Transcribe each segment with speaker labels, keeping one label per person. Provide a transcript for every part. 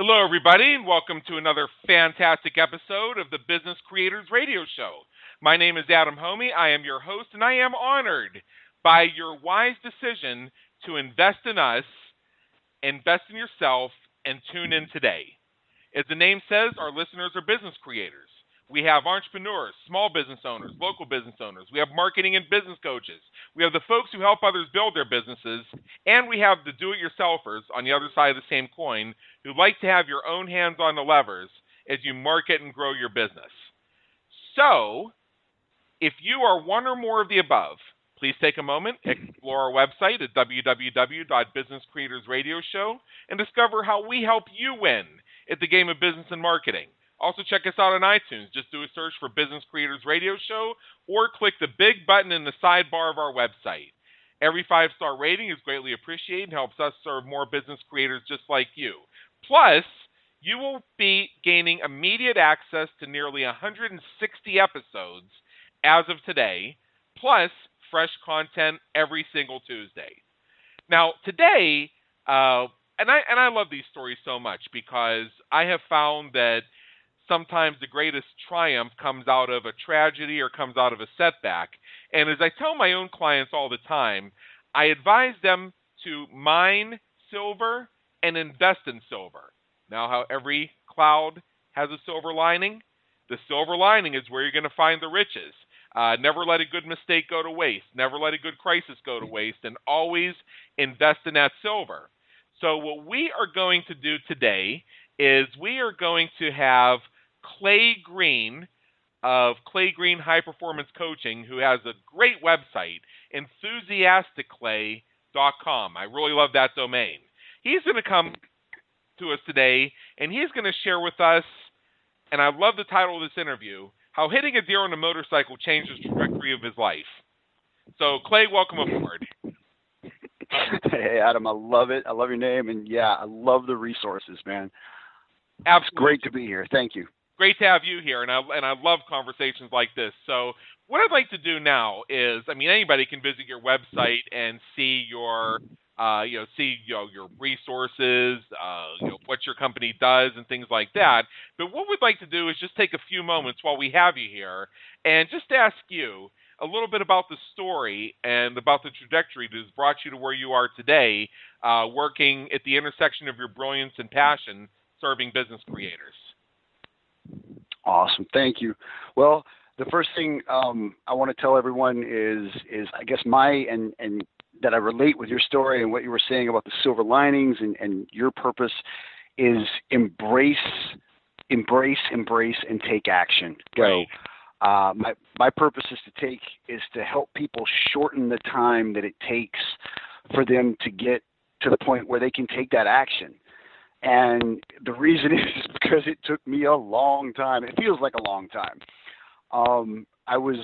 Speaker 1: Hello, everybody, and welcome to another fantastic episode of the Business Creators Radio Show. My name is Adam Hommey. I am your host, and I am honored by your wise decision to invest in us, invest in yourself, and tune in today. As the name says, our listeners are business creators. We have entrepreneurs, small business owners, local business owners. We have marketing and business coaches. We have the folks who help others build their businesses. And we have the do it yourselfers on the other side of the same coin who like to have your own hands on the levers as you market and grow your business. So, if you are one or more of the above, please take a moment, explore our website at www.businesscreatorsradioshow, and discover how we help you win at the game of business and marketing. Also, check us out on iTunes. Just do a search for Business Creators Radio Show or click the big button in the sidebar of our website. Every five star rating is greatly appreciated and helps us serve more business creators just like you. Plus, you will be gaining immediate access to nearly 160 episodes as of today, plus fresh content every single Tuesday. Now, today, uh, and I and I love these stories so much because I have found that sometimes the greatest triumph comes out of a tragedy or comes out of a setback. And as I tell my own clients all the time, I advise them to mine silver and invest in silver. Now, how every cloud has a silver lining, the silver lining is where you're going to find the riches. Uh, never let a good mistake go to waste. Never let a good crisis go to waste, and always invest in that silver. So, what we are going to do today is we are going to have Clay Green of Clay Green High Performance Coaching, who has a great website, enthusiastically.com. I really love that domain. He's going to come to us today, and he's going to share with us, and I love the title of this interview, how hitting a deer on a motorcycle changed the trajectory of his life. So, Clay, welcome aboard.
Speaker 2: Hey, Adam, I love it. I love your name, and yeah, I love the resources, man.
Speaker 1: Absolutely.
Speaker 2: It's great to be here. Thank you
Speaker 1: great to have you here, and I and I love conversations like this. So what I'd like to do now is, I mean, anybody can visit your website and see your, uh, you know, see you know your resources, uh, you know, what your company does, and things like that. But what we'd like to do is just take a few moments while we have you here, and just ask you a little bit about the story and about the trajectory that has brought you to where you are today, uh, working at the intersection of your brilliance and passion, serving business creators.
Speaker 2: Awesome. Thank you. Well, the first thing um, I want to tell everyone is is I guess my and and that I relate with your story and what you were saying about the silver linings and, and your purpose is embrace, embrace, embrace, and take action. Go. Uh, my my purpose is to take is to help people shorten the time that it takes for them to get to the point where they can take that action. And the reason is because it took me a long time. It feels like a long time. Um, I was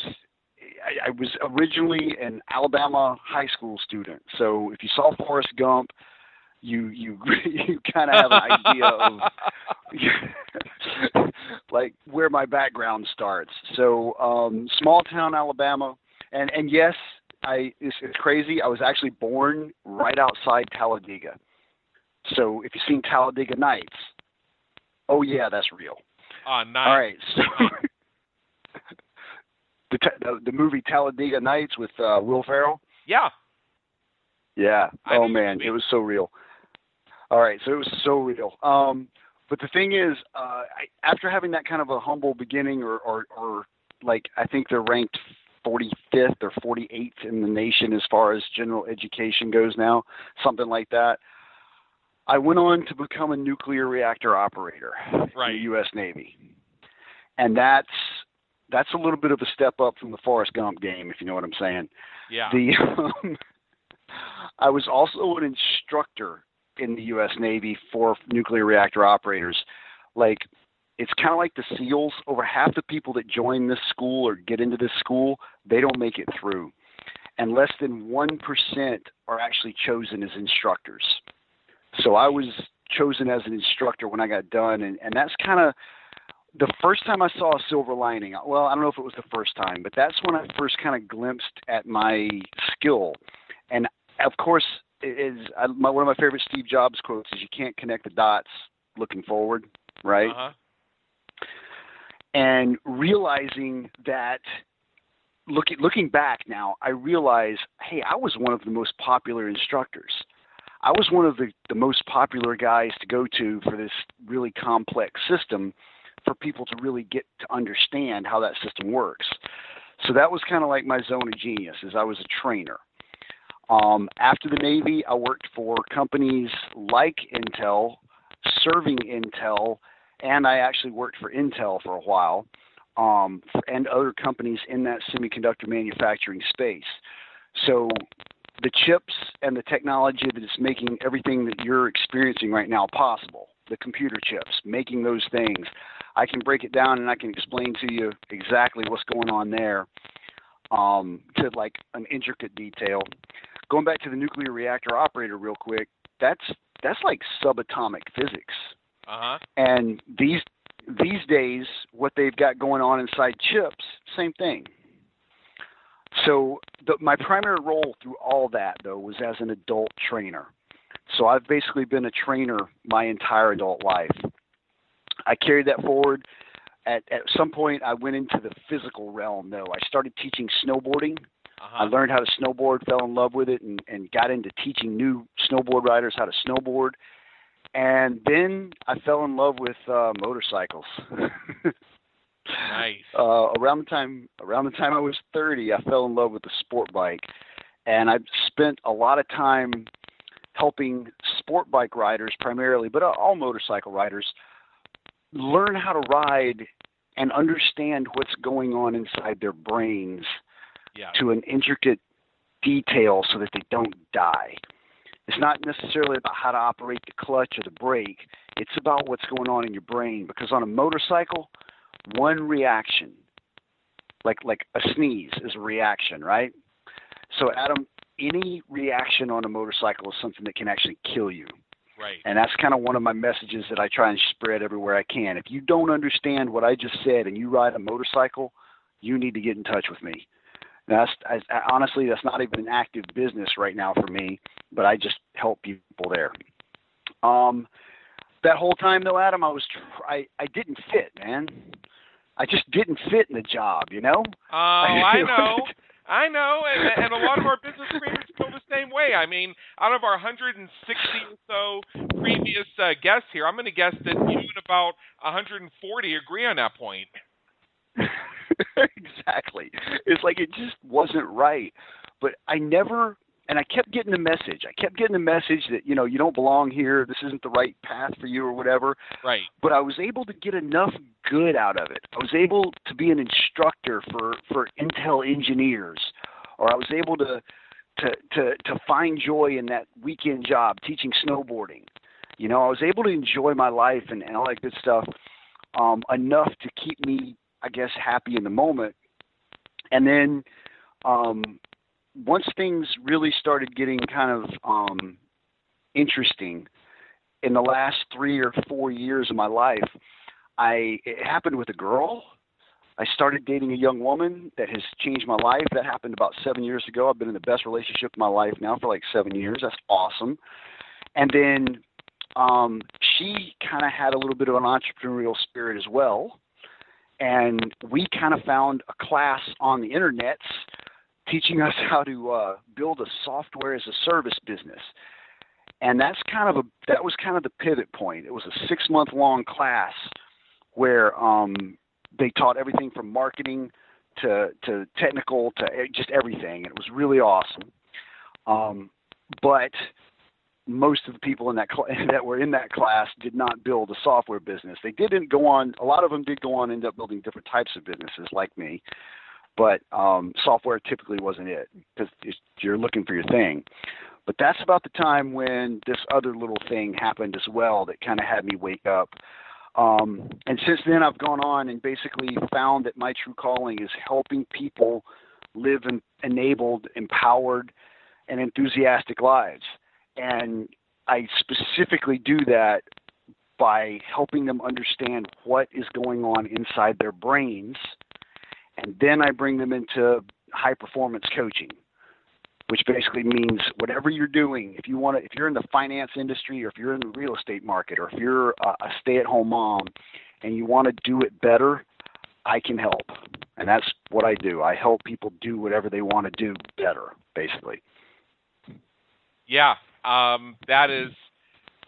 Speaker 2: I, I was originally an Alabama high school student. So if you saw Forrest Gump, you you you kind of have an idea of like where my background starts. So um, small town Alabama, and and yes, I it's, it's crazy. I was actually born right outside Talladega. So if you've seen Talladega Nights, oh yeah, that's real.
Speaker 1: Oh, nice.
Speaker 2: All right, so the, the, the movie Talladega Nights with uh, Will Ferrell.
Speaker 1: Yeah.
Speaker 2: Yeah. I oh man, it was so real. All right, so it was so real. Um, but the thing is, uh, I, after having that kind of a humble beginning, or, or, or like I think they're ranked 45th or 48th in the nation as far as general education goes now, something like that. I went on to become a nuclear reactor operator
Speaker 1: right.
Speaker 2: in the U.S. Navy, and that's that's a little bit of a step up from the Forrest Gump game, if you know what I'm saying.
Speaker 1: Yeah.
Speaker 2: The um, I was also an instructor in the U.S. Navy for nuclear reactor operators. Like it's kind of like the SEALs. Over half the people that join this school or get into this school, they don't make it through, and less than one percent are actually chosen as instructors. So I was chosen as an instructor when I got done, and, and that's kind of the first time I saw a silver lining. Well, I don't know if it was the first time, but that's when I first kind of glimpsed at my skill. And of course, is my, one of my favorite Steve Jobs quotes is "You can't connect the dots looking forward, right?
Speaker 1: Uh-huh.
Speaker 2: And realizing that looking looking back now, I realize, hey, I was one of the most popular instructors. I was one of the, the most popular guys to go to for this really complex system for people to really get to understand how that system works. So that was kind of like my zone of genius is I was a trainer. Um, after the Navy, I worked for companies like Intel, serving Intel, and I actually worked for Intel for a while, um, and other companies in that semiconductor manufacturing space. So the chips and the technology that is making everything that you're experiencing right now possible, the computer chips, making those things, I can break it down and I can explain to you exactly what's going on there um, to like an intricate detail. Going back to the nuclear reactor operator real quick, that's that's like subatomic physics.
Speaker 1: Uh-huh.
Speaker 2: And these these days, what they've got going on inside chips, same thing. So the, my primary role through all that though was as an adult trainer. So I've basically been a trainer my entire adult life. I carried that forward. At, at some point, I went into the physical realm, though. I started teaching snowboarding.
Speaker 1: Uh-huh.
Speaker 2: I learned how to snowboard, fell in love with it, and, and got into teaching new snowboard riders how to snowboard. And then I fell in love with uh, motorcycles.
Speaker 1: nice.
Speaker 2: Uh, around the time around the time I was 30, I fell in love with the sport bike, and I spent a lot of time helping sport bike riders primarily, but all motorcycle riders learn how to ride and understand what's going on inside their brains
Speaker 1: yeah.
Speaker 2: to an intricate detail so that they don't die. It's not necessarily about how to operate the clutch or the brake. It's about what's going on in your brain because on a motorcycle, one reaction, like like a sneeze is a reaction, right? So Adam, any reaction on a motorcycle is something that can actually kill you.
Speaker 1: Right.
Speaker 2: And that's kind of one of my messages that I try and spread everywhere I can. If you don't understand what I just said and you ride a motorcycle, you need to get in touch with me. Now, that's I, honestly, that's not even an active business right now for me, but I just help people there. Um, that whole time though, Adam, I was I I didn't fit, man. I just didn't fit in the job, you know.
Speaker 1: Oh, I know. I know, and, and a lot of our business creators feel the same way. I mean, out of our 160 or so previous uh, guests here, I'm going to guess that you and about 140 agree on that point.
Speaker 2: exactly. It's like it just wasn't right. But I never and I kept getting the message. I kept getting the message that, you know, you don't belong here, this isn't the right path for you or whatever.
Speaker 1: Right.
Speaker 2: But I was able to get enough good out of it. I was able to be an instructor for for Intel engineers or I was able to to to to find joy in that weekend job teaching snowboarding. You know, I was able to enjoy my life and, and all that good stuff um, enough to keep me I guess, happy in the moment. And then um, once things really started getting kind of um, interesting in the last three or four years of my life, I it happened with a girl. I started dating a young woman that has changed my life. That happened about seven years ago. I've been in the best relationship of my life now for like seven years. That's awesome. And then um, she kind of had a little bit of an entrepreneurial spirit as well and we kind of found a class on the internet teaching us how to uh, build a software as a service business. And that's kind of a that was kind of the pivot point. It was a six month long class where um, they taught everything from marketing to to technical to just everything. And It was really awesome. Um, but most of the people in that cl- that were in that class did not build a software business. They didn't go on. A lot of them did go on and end up building different types of businesses, like me. But um, software typically wasn't it because you're looking for your thing. But that's about the time when this other little thing happened as well that kind of had me wake up. Um, and since then, I've gone on and basically found that my true calling is helping people live in, enabled, empowered, and enthusiastic lives. And I specifically do that by helping them understand what is going on inside their brains. And then I bring them into high performance coaching. which basically means whatever you're doing, if you want to, if you're in the finance industry or if you're in the real estate market or if you're a, a stay-at-home mom and you want to do it better, I can help. And that's what I do. I help people do whatever they want to do better, basically.
Speaker 1: Yeah, um, that is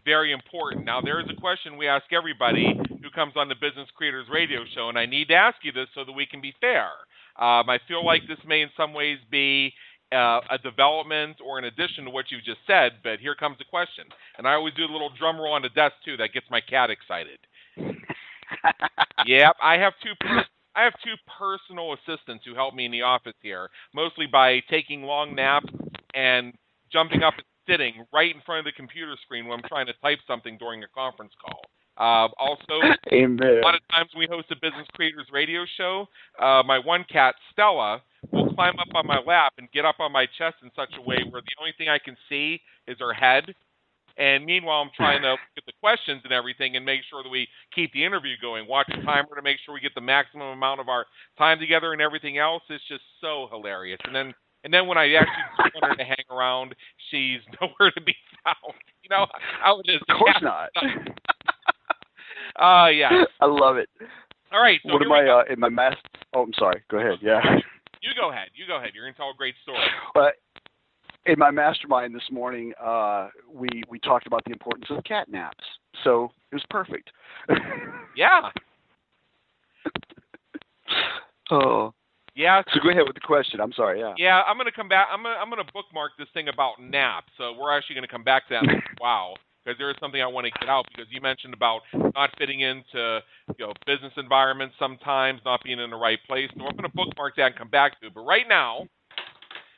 Speaker 1: very important. Now, there is a question we ask everybody who comes on the Business Creators Radio Show, and I need to ask you this so that we can be fair. Um, I feel like this may, in some ways, be uh, a development or an addition to what you just said, but here comes the question. And I always do a little drum roll on the desk, too. That gets my cat excited. yep, I have two. I have two personal assistants who help me in the office here, mostly by taking long naps and jumping up and sitting right in front of the computer screen when I'm trying to type something during a conference call. Uh, also,
Speaker 2: Amen.
Speaker 1: a lot of times we host a business creators radio show. Uh, my one cat, Stella, will climb up on my lap and get up on my chest in such a way where the only thing I can see is her head. And meanwhile, I'm trying to look at the questions and everything and make sure that we keep the interview going. Watch the timer to make sure we get the maximum amount of our time together and everything else. It's just so hilarious. And then and then when I actually want her to hang around, she's nowhere to be found. You know I would just.
Speaker 2: Of course not.
Speaker 1: uh yeah.
Speaker 2: I love it.
Speaker 1: All right. So
Speaker 2: what am I uh, in my mass? Oh, I'm sorry. Go ahead. Yeah.
Speaker 1: You go ahead. You go ahead. You're gonna tell a great story.
Speaker 2: But in my mastermind this morning, uh, we we talked about the importance of cat naps. So it was perfect.
Speaker 1: Yeah.
Speaker 2: oh.
Speaker 1: Yeah.
Speaker 2: So go ahead with the question. I'm sorry. Yeah.
Speaker 1: Yeah, I'm gonna come back. I'm gonna I'm gonna bookmark this thing about naps. So we're actually gonna come back to that. wow, because there is something I want to get out because you mentioned about not fitting into you know business environments sometimes, not being in the right place. So I'm gonna bookmark that and come back to it. But right now,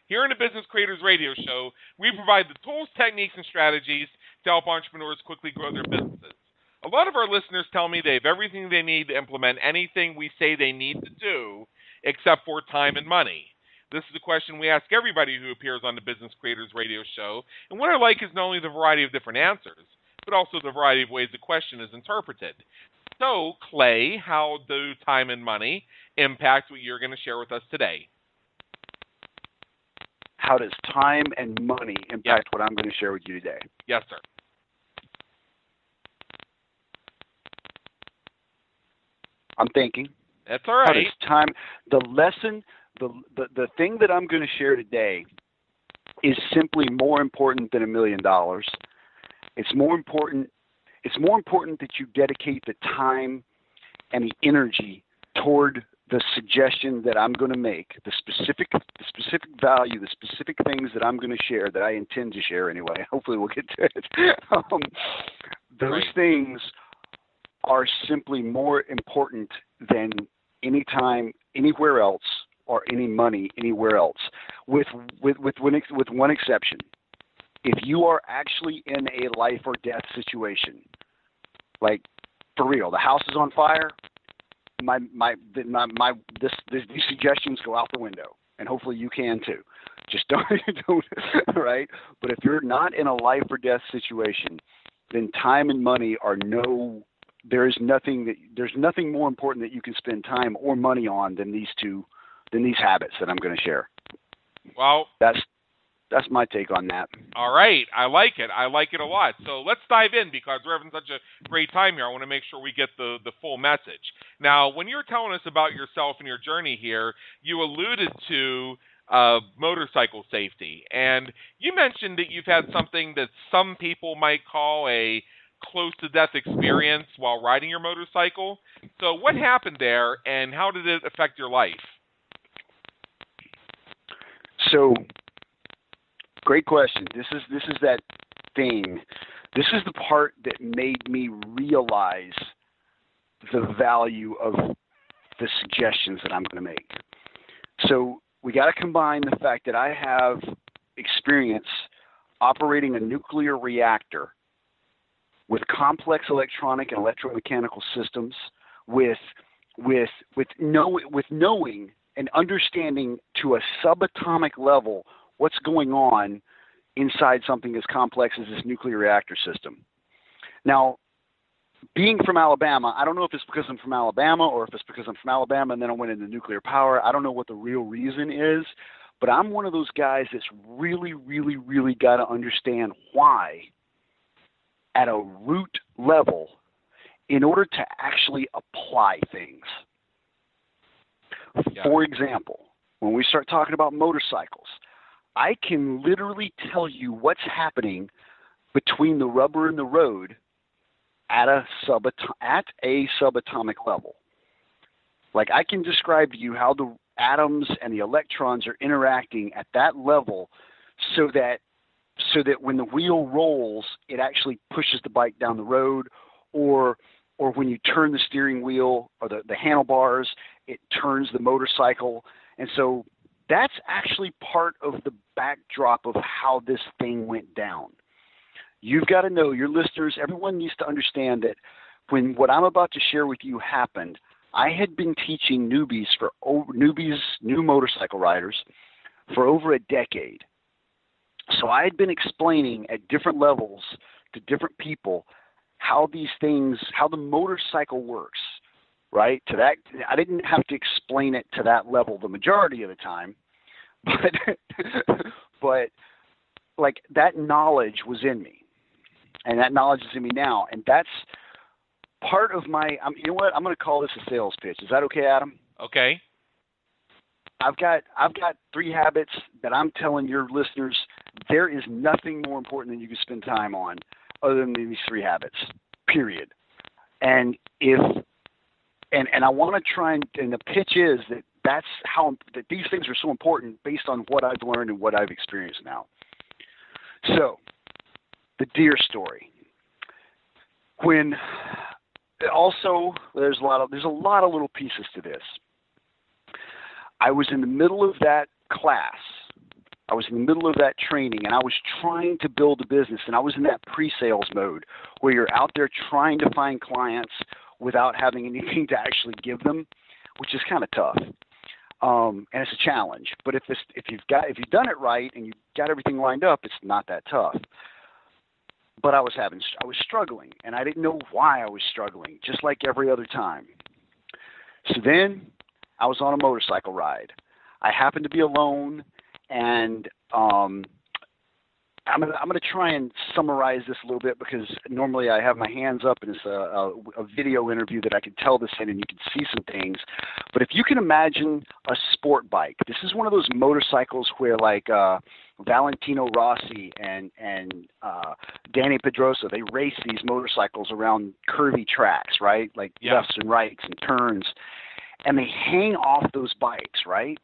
Speaker 1: here in the Business Creators Radio Show, we provide the tools, techniques, and strategies to help entrepreneurs quickly grow their businesses. A lot of our listeners tell me they have everything they need to implement anything we say they need to do, except for time and money. This is a question we ask everybody who appears on the Business Creators Radio Show, and what I like is not only the variety of different answers, but also the variety of ways the question is interpreted. So, Clay, how do time and money impact what you're going to share with us today?
Speaker 2: How does time and money impact what I'm going to share with you today?
Speaker 1: Yes, sir.
Speaker 2: I'm thinking.
Speaker 1: That's all right.
Speaker 2: Time? The lesson, the the the thing that I'm going to share today is simply more important than a million dollars. It's more important. It's more important that you dedicate the time and the energy toward the suggestion that I'm going to make, the specific, the specific value, the specific things that I'm going to share that I intend to share anyway. Hopefully, we'll get to it. um, those
Speaker 1: Right.
Speaker 2: things are simply more important than any time anywhere else or any money anywhere else with with with one with one exception. If you are actually in a life or death situation like for real the house is on fire my my my, my this, this these suggestions go out the window and hopefully you can too. Just don't don't right? But if you're not in a life or death situation then time and money are no there is nothing that there's nothing more important that you can spend time or money on than these two than these habits that I'm going to share.
Speaker 1: Well,
Speaker 2: That's that's my take on that.
Speaker 1: all right. I like it. I like it a lot. So let's dive in because we're having such a great time here. I want to make sure we get the, the full message. Now, when you're telling us about yourself and your journey here, you alluded to uh, motorcycle safety. And you mentioned that you've had something that some people might call a close to death experience while riding your motorcycle. So, what happened there and how did it affect your life?
Speaker 2: So, great question. This is this is that thing. This is the part that made me realize the value of the suggestions that I'm going to make. So, we got to combine the fact that I have experience operating a nuclear reactor with complex electronic and electromechanical systems with with with know with knowing and understanding to a subatomic level what's going on inside something as complex as this nuclear reactor system. Now, being from Alabama, I don't know if it's because I'm from Alabama or if it's because I'm from Alabama and then I went into nuclear power. I don't know what the real reason is, But I'm one of those guys that's really, really, really got to understand why at a root level in order to actually apply things.
Speaker 1: Yeah.
Speaker 2: For example, when we start talking about motorcycles, I can literally tell you what's happening between the rubber and the road at a sub at a subatomic level. Like I can describe to you how the atoms and the electrons are interacting at that level so that so that when the wheel rolls it actually pushes the bike down the road or or when you turn the steering wheel or the, the handlebars it turns the motorcycle and so that's actually part of the backdrop of how this thing went down you've got to know your listeners everyone needs to understand that when what i'm about to share with you happened I had been teaching newbies for newbies, new motorcycle riders, for over a decade. So I had been explaining at different levels to different people how these things, how the motorcycle works, right? To that, I didn't have to explain it to that level the majority of the time, but but like that knowledge was in me, and that knowledge is in me now, and that's part of my um, you know what? I'm going to call this a sales pitch. Is that okay adam?
Speaker 1: Okay.
Speaker 2: i've got i've got three habits that i'm telling your listeners there is nothing more important than you can spend time on other than these three habits period and if and and i want to try and and the pitch is that that's how that these things are so important based on what i've learned and what i've experienced now so the deer story when also there's a lot of there's a lot of little pieces to this. I was in the middle of that class. I was in the middle of that training and I was trying to build a business and I was in that pre-sales mode where you're out there trying to find clients without having anything to actually give them, which is kind of tough. Um, and it's a challenge. But if this, if you've got if you've done it right and you've got everything lined up, it's not that tough but I was having I was struggling and I didn't know why I was struggling just like every other time. So then I was on a motorcycle ride. I happened to be alone and um I'm gonna, I'm going to try and summarize this a little bit because normally I have my hands up and it's a, a, a video interview that I can tell this in and you can see some things. But if you can imagine a sport bike, this is one of those motorcycles where like uh, Valentino Rossi and and uh, Dani Pedrosa they race these motorcycles around curvy tracks, right? Like
Speaker 1: Yeah.
Speaker 2: lefts and rights and turns, and they hang off those bikes, right?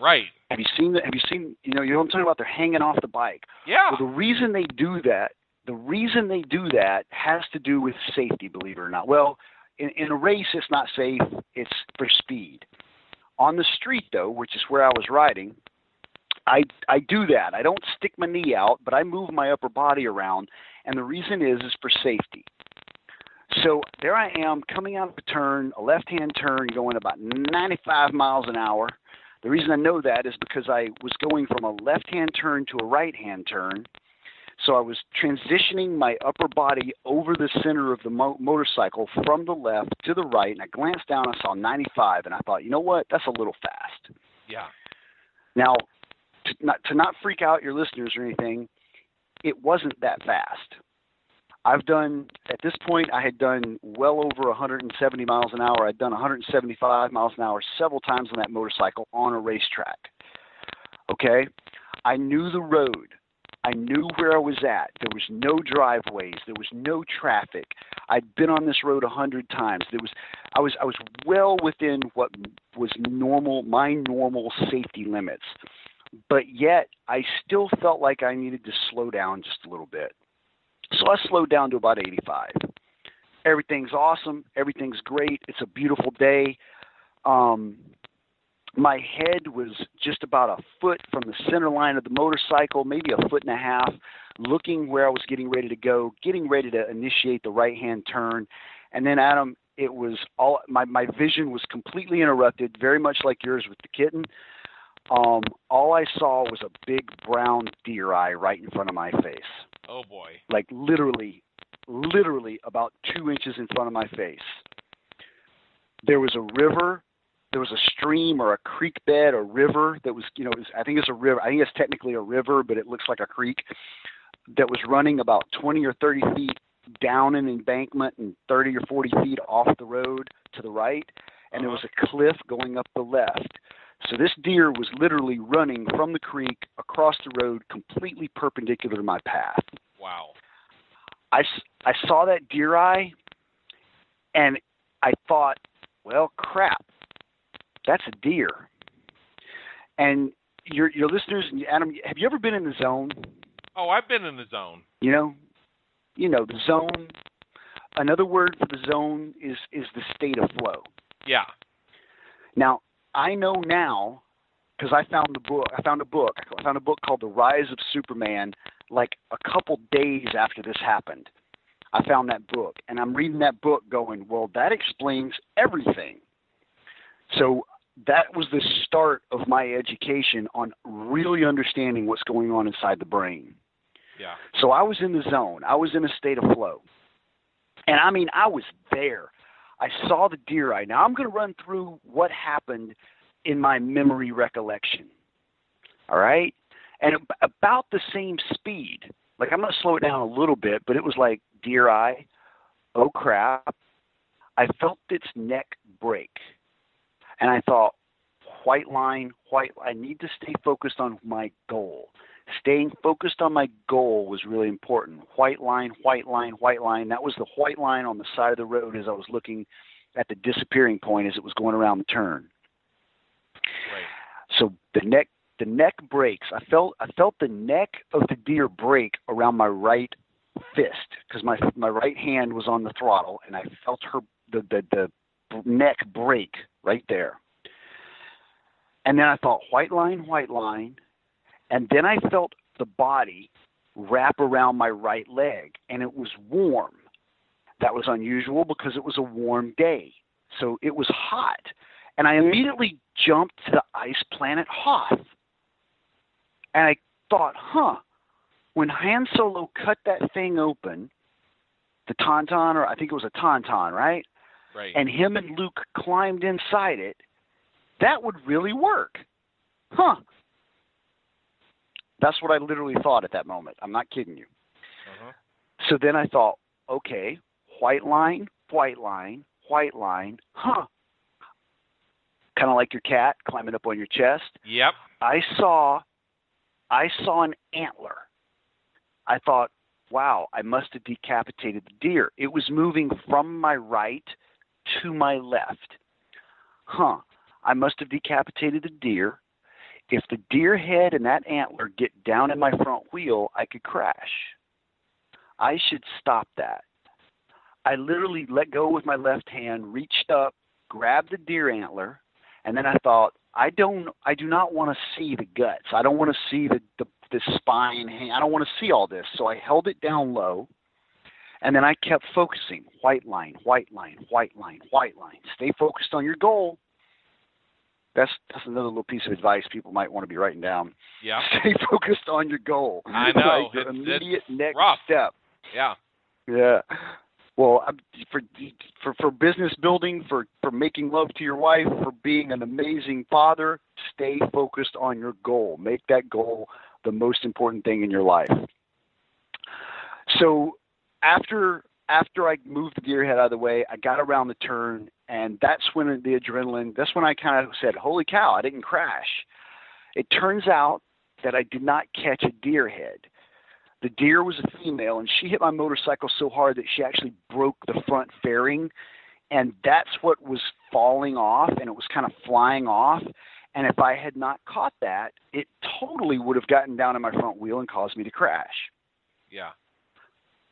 Speaker 1: Right.
Speaker 2: Have you seen that? Have you seen? You know, you know I'm talking about? They're hanging off the bike.
Speaker 1: Yeah.
Speaker 2: Well, the reason they do that, the reason they do that has to do with safety, believe it or not. Well, in, in a race, it's not safe, it's for speed. On the street, though, which is where I was riding, I, I do that. I don't stick my knee out, but I move my upper body around, and the reason is is for safety. So there I am coming out of a turn, a left hand turn, going about 95 miles an hour. The reason I know that is because I was going from a left hand turn to a right hand turn. So I was transitioning my upper body over the center of the mo- motorcycle from the left to the right, and I glanced down. I saw 95, and I thought, you know what? That's a little fast.
Speaker 1: Yeah.
Speaker 2: Now, to not, to not freak out your listeners or anything, it wasn't that fast. I've done at this point I had done well over 170 miles an hour. I'd done 175 miles an hour several times on that motorcycle on a racetrack. Okay? I knew the road. I knew where I was at. There was no driveways. There was no traffic. I'd been on this road a hundred times. There was, I was, I was well within what was normal, my normal safety limits. But yet, I still felt like I needed to slow down just a little bit. So I slowed down to about 85. Everything's awesome. Everything's great. It's a beautiful day. Um, my head was just about a foot from the center line of the motorcycle, maybe a foot and a half, looking where I was getting ready to go, getting ready to initiate the right hand turn. And then, Adam, it was all my, my vision was completely interrupted, very much like yours with the kitten. Um, all I saw was a big brown deer eye right in front of my face
Speaker 1: Oh boy.
Speaker 2: like literally, literally about two inches in front of my face. There was a river there was a stream or a creek bed or river that was you know it was, I think it's a river I think it's technically a river but it looks like a creek that was running about 20 or 30 feet down an embankment and 30 or 40 feet off the road to the right and there uh-huh. was a cliff going up the left so this deer was literally running from the creek across the road completely perpendicular to my path
Speaker 1: Wow.
Speaker 2: I, I saw that deer eye and I thought, well, crap, that's a deer. And your your listeners, Adam, have you ever been in the zone?
Speaker 1: Oh, I've been in the zone.
Speaker 2: You know, you know the zone. Another word for the zone is is the state of flow.
Speaker 1: Yeah.
Speaker 2: Now I know now because I found the book. I found a book. I found a book called The Rise of Superman. Like a couple days after this happened, I found that book, and I'm reading that book, going, "Well, that explains everything." So that was the start of my education on really understanding what's going on inside the brain.
Speaker 1: Yeah.
Speaker 2: So I was in the zone. I was in a state of flow. And I mean, I was there. I saw the deer eye. Now I'm going to run through what happened in my memory recollection. All right? And about the same speed. Like I'm going to slow it down a little bit, but it was like deer eye. Oh crap. I felt its neck break. And I thought, white line, white I need to stay focused on my goal staying focused on my goal was really important. White line, white line, white line. That was the white line on the side of the road as I was looking at the disappearing point as it was going around the turn.
Speaker 1: Right.
Speaker 2: So the neck the neck breaks. I felt I felt the neck of the deer break around my right fist because my my right hand was on the throttle and I felt her the the, the neck break right there. And then I thought white line, white line, and then I felt the body wrap around my right leg, and it was warm. That was unusual because it was a warm day. So it was hot. And I immediately jumped to the ice planet Hoth. And I thought, huh, when Han Solo cut that thing open, the Tauntaun, or I think it was a Tauntaun, right?
Speaker 1: Right.
Speaker 2: And him and Luke climbed inside it, that would really work. Huh. That's what I literally thought at that moment. I'm not kidding you.
Speaker 1: uh-huh.
Speaker 2: So then I thought, okay, white line, white line, white line, huh. Kind of like your cat climbing up on your chest.
Speaker 1: Yep.
Speaker 2: I saw I saw an antler. I thought, wow, I must have decapitated the deer. It was moving from my right to my left. Huh. I must have decapitated the deer. If the deer head and that antler get down in my front wheel, I could crash. I should stop that. I literally let go with my left hand, reached up, grabbed the deer antler, and then I thought, I don't I do not want to see the guts. I don't want to see the, the the spine. I don't want to see all this. So I held it down low and then I kept focusing. White line, white line, white line, white line. Stay focused on your goal. That's that's another little piece of advice people might want to be writing down.
Speaker 1: Yeah.
Speaker 2: Stay focused on your goal.
Speaker 1: I know.
Speaker 2: Like the
Speaker 1: It's-
Speaker 2: immediate
Speaker 1: it's
Speaker 2: next
Speaker 1: rough.
Speaker 2: step.
Speaker 1: Yeah.
Speaker 2: Yeah. Well, for for for business building, for for making love to your wife, for being an amazing father, stay focused on your goal. Make that goal the most important thing in your life. So after after I moved the deer head out of the way, I got around the turn, and that's when the adrenaline. That's when I kind of said, "Holy cow! I didn't crash." It turns out that I did not catch a deer head. The deer was a female, and she hit my motorcycle so hard that she actually broke the front fairing, and that's what was falling off, and it was kind of flying off. And if I had not caught that, it totally would have gotten down in my front wheel and caused me to crash.
Speaker 1: Yeah.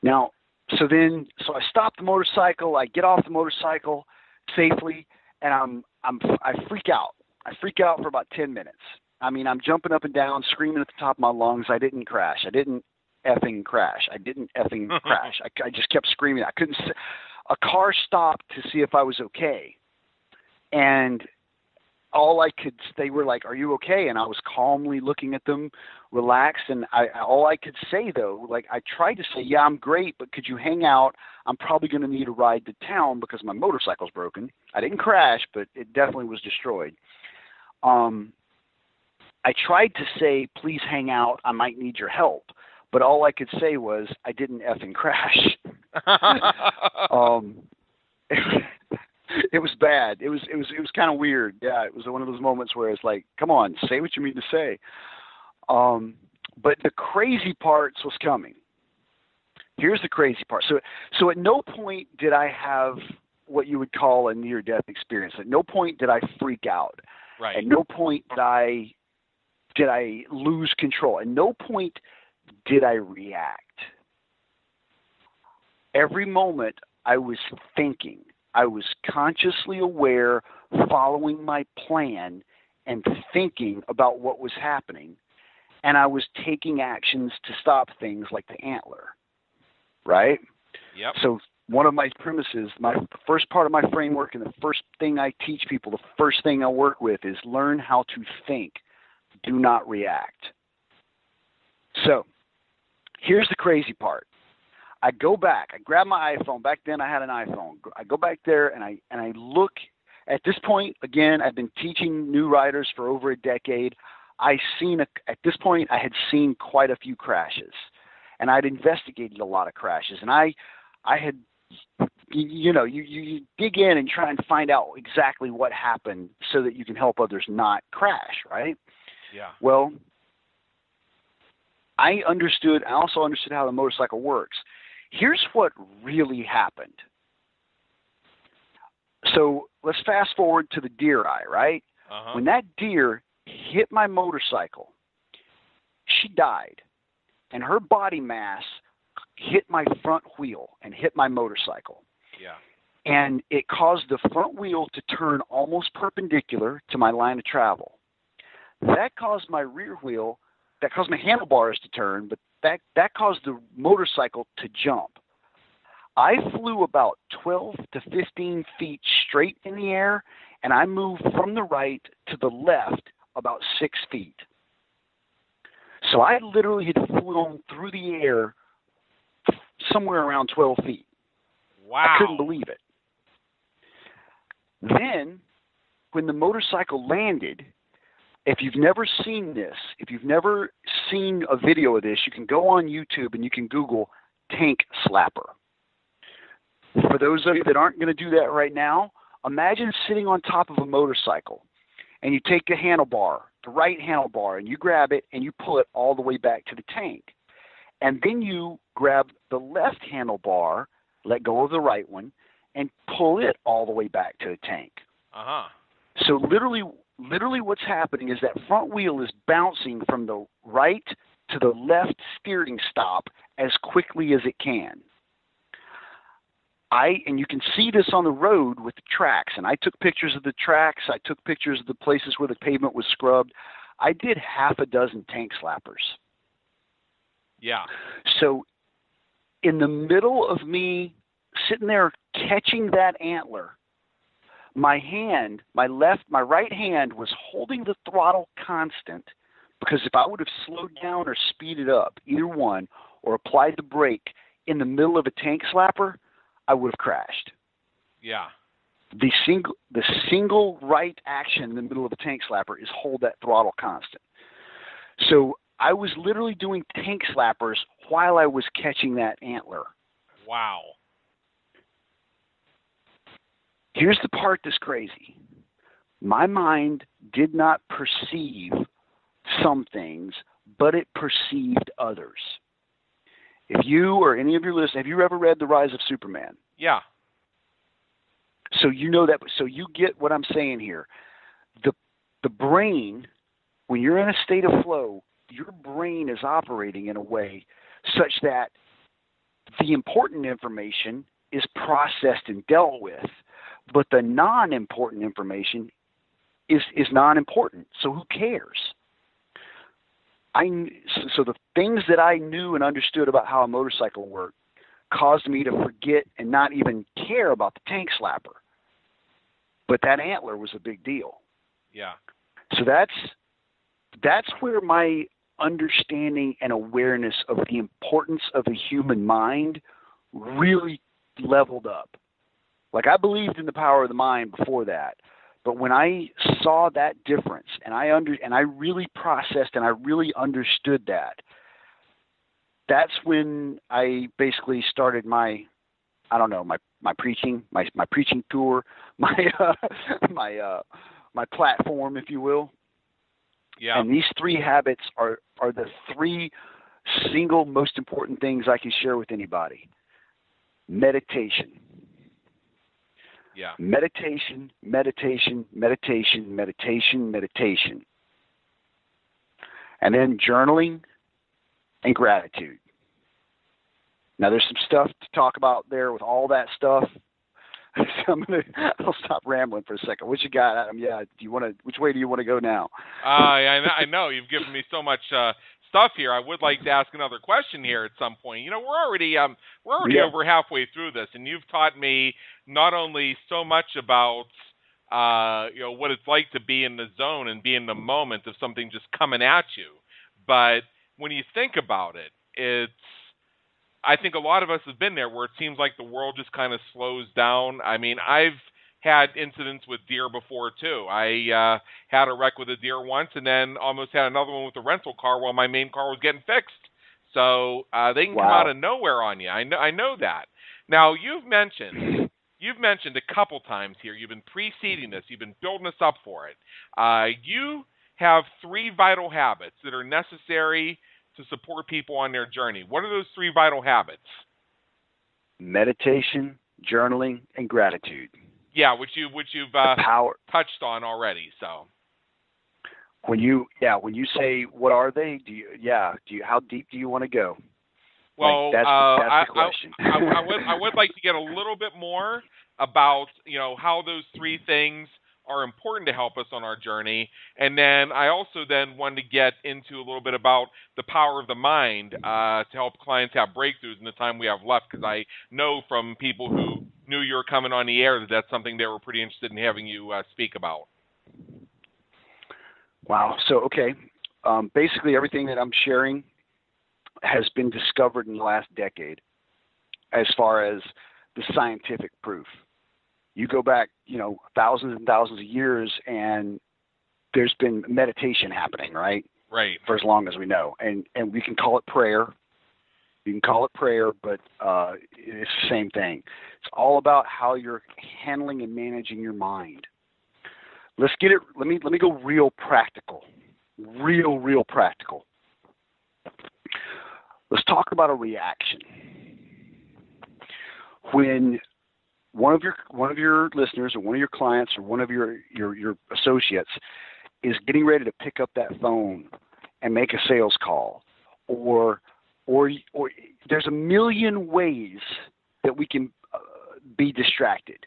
Speaker 2: Now, so then, so I stop the motorcycle. I get off the motorcycle safely, and I'm I'm I freak out. I freak out for about ten minutes. I mean, I'm jumping up and down, screaming at the top of my lungs. I didn't crash. I didn't effing crash. I didn't effing crash. I, I just kept screaming. I couldn't. A car stopped to see if I was okay, and all I could they were like, "Are you okay?" And I was calmly looking at them, relaxed, and I all I could say though, like I tried to say, "Yeah, I'm great, but could you hang out? I'm probably going to need a ride to town because my motorcycle's broken. I didn't crash, but it definitely was destroyed." Um, I tried to say, "Please hang out. I might need your help." But all I could say was, "I didn't effing crash." um, it was bad. It was it was it was kind of weird. Yeah, it was one of those moments where it's like, come on, say what you mean to say. Um, but the crazy parts was coming. Here's the crazy part. So so at no point did I have what you would call a near death experience. At no point did I freak out.
Speaker 1: right.
Speaker 2: At no point did I did I lose control. At no point did I react. Every moment I was thinking. I was consciously aware, following my plan, and thinking about what was happening. And I was taking actions to stop things like the antler. Right?
Speaker 1: Yep.
Speaker 2: So one of my premises, my first part of my framework, and the first thing I teach people, the first thing I work with is learn how to think. Do not react. So here's the crazy part. I go back. I grab my iPhone. Back then, I had an iPhone. I go back there and I and I look. At this point, again, I've been teaching new riders for over a decade. I seen a, at this point, I had seen quite a few crashes, and I'd investigated a lot of crashes. And I, I had, you, know, you, you you dig in and try and find out exactly what happened so that you can help others not crash, right?
Speaker 1: Yeah.
Speaker 2: Well, I understood. I also understood how the motorcycle works. Here's what really happened. So let's fast forward to the deer eye, right?
Speaker 1: Uh-huh.
Speaker 2: When that deer hit my motorcycle, she died, and her body mass hit my front wheel and hit my motorcycle.
Speaker 1: yeah.
Speaker 2: And it caused the front wheel to turn almost perpendicular to my line of travel. That caused my rear wheel, that caused my handlebars to turn, but that, that caused the motorcycle to jump. I flew about 12 to 15 feet straight in the air, and I moved from the right to the left about six feet. So I literally had flown through the air somewhere around 12 feet.
Speaker 1: Wow.
Speaker 2: I couldn't believe it. Then, when the motorcycle landed, if you've never seen this, if you've never seen a video of this, you can go on YouTube and you can Google tank slapper. For those of you that aren't going to do that right now, imagine sitting on top of a motorcycle and you take the handlebar, the right handlebar, and you grab it and you pull it all the way back to the tank. And then you grab the left handlebar, let go of the right one, and pull it all the way back to the tank.
Speaker 1: Uh-huh.
Speaker 2: So literally, literally, what's happening is that front wheel is bouncing from the right to the left steering stop as quickly as it can. I and you can see this on the road with the tracks. And I took pictures of the tracks. I took pictures of the places where the pavement was scrubbed. I did half a dozen tank slappers.
Speaker 1: Yeah.
Speaker 2: So, in the middle of me sitting there catching that antler, my hand, my left, my right hand was holding the throttle constant because if I would have slowed down or speeded up, either one, or applied the brake in the middle of a tank slapper, I would have crashed.
Speaker 1: Yeah.
Speaker 2: The single, the single right action in the middle of a tank slapper is hold that throttle constant. So I was literally doing tank slappers while I was catching that antler.
Speaker 1: Wow.
Speaker 2: Here's the part that's crazy. My mind did not perceive some things, but it perceived others. If you or any of your listeners, have you ever read The Rise of Superman?
Speaker 1: Yeah.
Speaker 2: So you know that. So you get what I'm saying here. The the brain, when you're in a state of flow, your brain is operating in a way such that the important information is processed and dealt with, but the non-important information is is non-important. So who cares? I so the things that I knew and understood about how a motorcycle worked caused me to forget and not even care about the tank slapper. But that antler was a big deal.
Speaker 1: Yeah.
Speaker 2: So that's that's where my understanding and awareness of the importance of the human mind really leveled up. Like I believed in the power of the mind before that, but when I saw that difference and I under and I really processed and I really understood that, that's when I basically started my I don't know, my my preaching, my my preaching tour, my uh, my uh my platform if you will.
Speaker 1: Yeah.
Speaker 2: And these three habits are are the three single most important things I can share with anybody. Meditation.
Speaker 1: Yeah.
Speaker 2: Meditation, meditation, meditation, meditation, meditation. And then journaling and gratitude. Now there's some stuff to talk about there with all that stuff. So I'm gonna I'll stop rambling for a second. What you got, Adam? Yeah, do you want to? Which way do you want to go now?
Speaker 1: Uh, I, I know you've given me so much uh, stuff here. I would like to ask another question here at some point. You know, we're already um, we're already
Speaker 2: Yeah.
Speaker 1: over halfway through this, and you've taught me not only so much about uh, you know what it's like to be in the zone and be in the moment of something just coming at you, but when you think about it, it's I think a lot of us have been there where it seems like the world just kind of slows down. I mean, I've had incidents with deer before too. I uh, had a wreck with a deer once, and then almost had another one with a rental car while my main car was getting fixed. So uh, they can come out of nowhere on you. I know. I know that. Now you've mentioned you've mentioned a couple times here. You've been preceding this. You've been building us up for it. Uh, you have three vital habits that are necessary to support people on their journey. What are those three vital habits?
Speaker 2: Meditation, journaling, and gratitude.
Speaker 1: Yeah, which you which you've uh,
Speaker 2: power.
Speaker 1: touched on already. So
Speaker 2: When you yeah, when you say what are they? Do you yeah? Do you how deep do you want to go?
Speaker 1: Well,
Speaker 2: Like, that's,
Speaker 1: uh,
Speaker 2: that's
Speaker 1: I,
Speaker 2: the question.
Speaker 1: I, I, I would I would like to get a little bit more about you know how those three things are important to help us on our journey, and then I also then wanted to get into a little bit about the power of the mind uh, to help clients have breakthroughs in the time we have left. Because I know from people who knew you were coming on the air that that's something they were pretty interested in having you uh, speak about.
Speaker 2: Wow. So okay, um, basically everything that I'm sharing has been discovered in the last decade, as far as the scientific proof. You go back, you know, thousands and thousands of years, and there's been meditation happening, right?
Speaker 1: Right.
Speaker 2: for as long as we know. And and we can call it prayer. You can call it prayer, but uh, it's the same thing. It's all about how you're handling and managing your mind. Let's get it. Let me let me go real practical, real real practical. Let's talk about a reaction. When one of your one of your listeners or one of your clients or one of your your your associates is getting ready to pick up that phone and make a sales call or or or there's a million ways that we can uh, be distracted.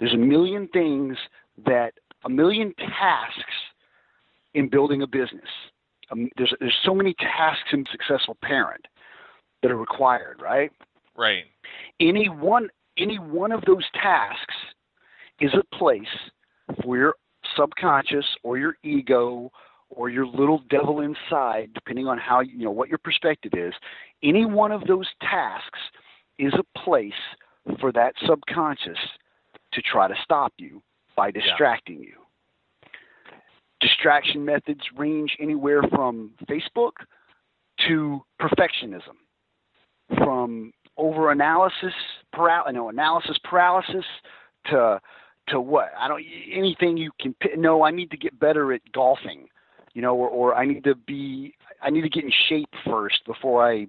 Speaker 2: There's a million things that a million tasks in building a business. Um, there's there's so many tasks in successful parent that are required right?
Speaker 1: Right.
Speaker 2: any one any one of those tasks is a place for your subconscious or your ego or your little devil inside depending on how you know what your perspective is any one of those tasks is a place for that subconscious to try to stop you by distracting you. Distraction methods range anywhere from facebook to perfectionism from over analysis paral- no analysis paralysis to to what? I don't anything you can no I need to get better at golfing you know or, or I need to be I need to get in shape first before I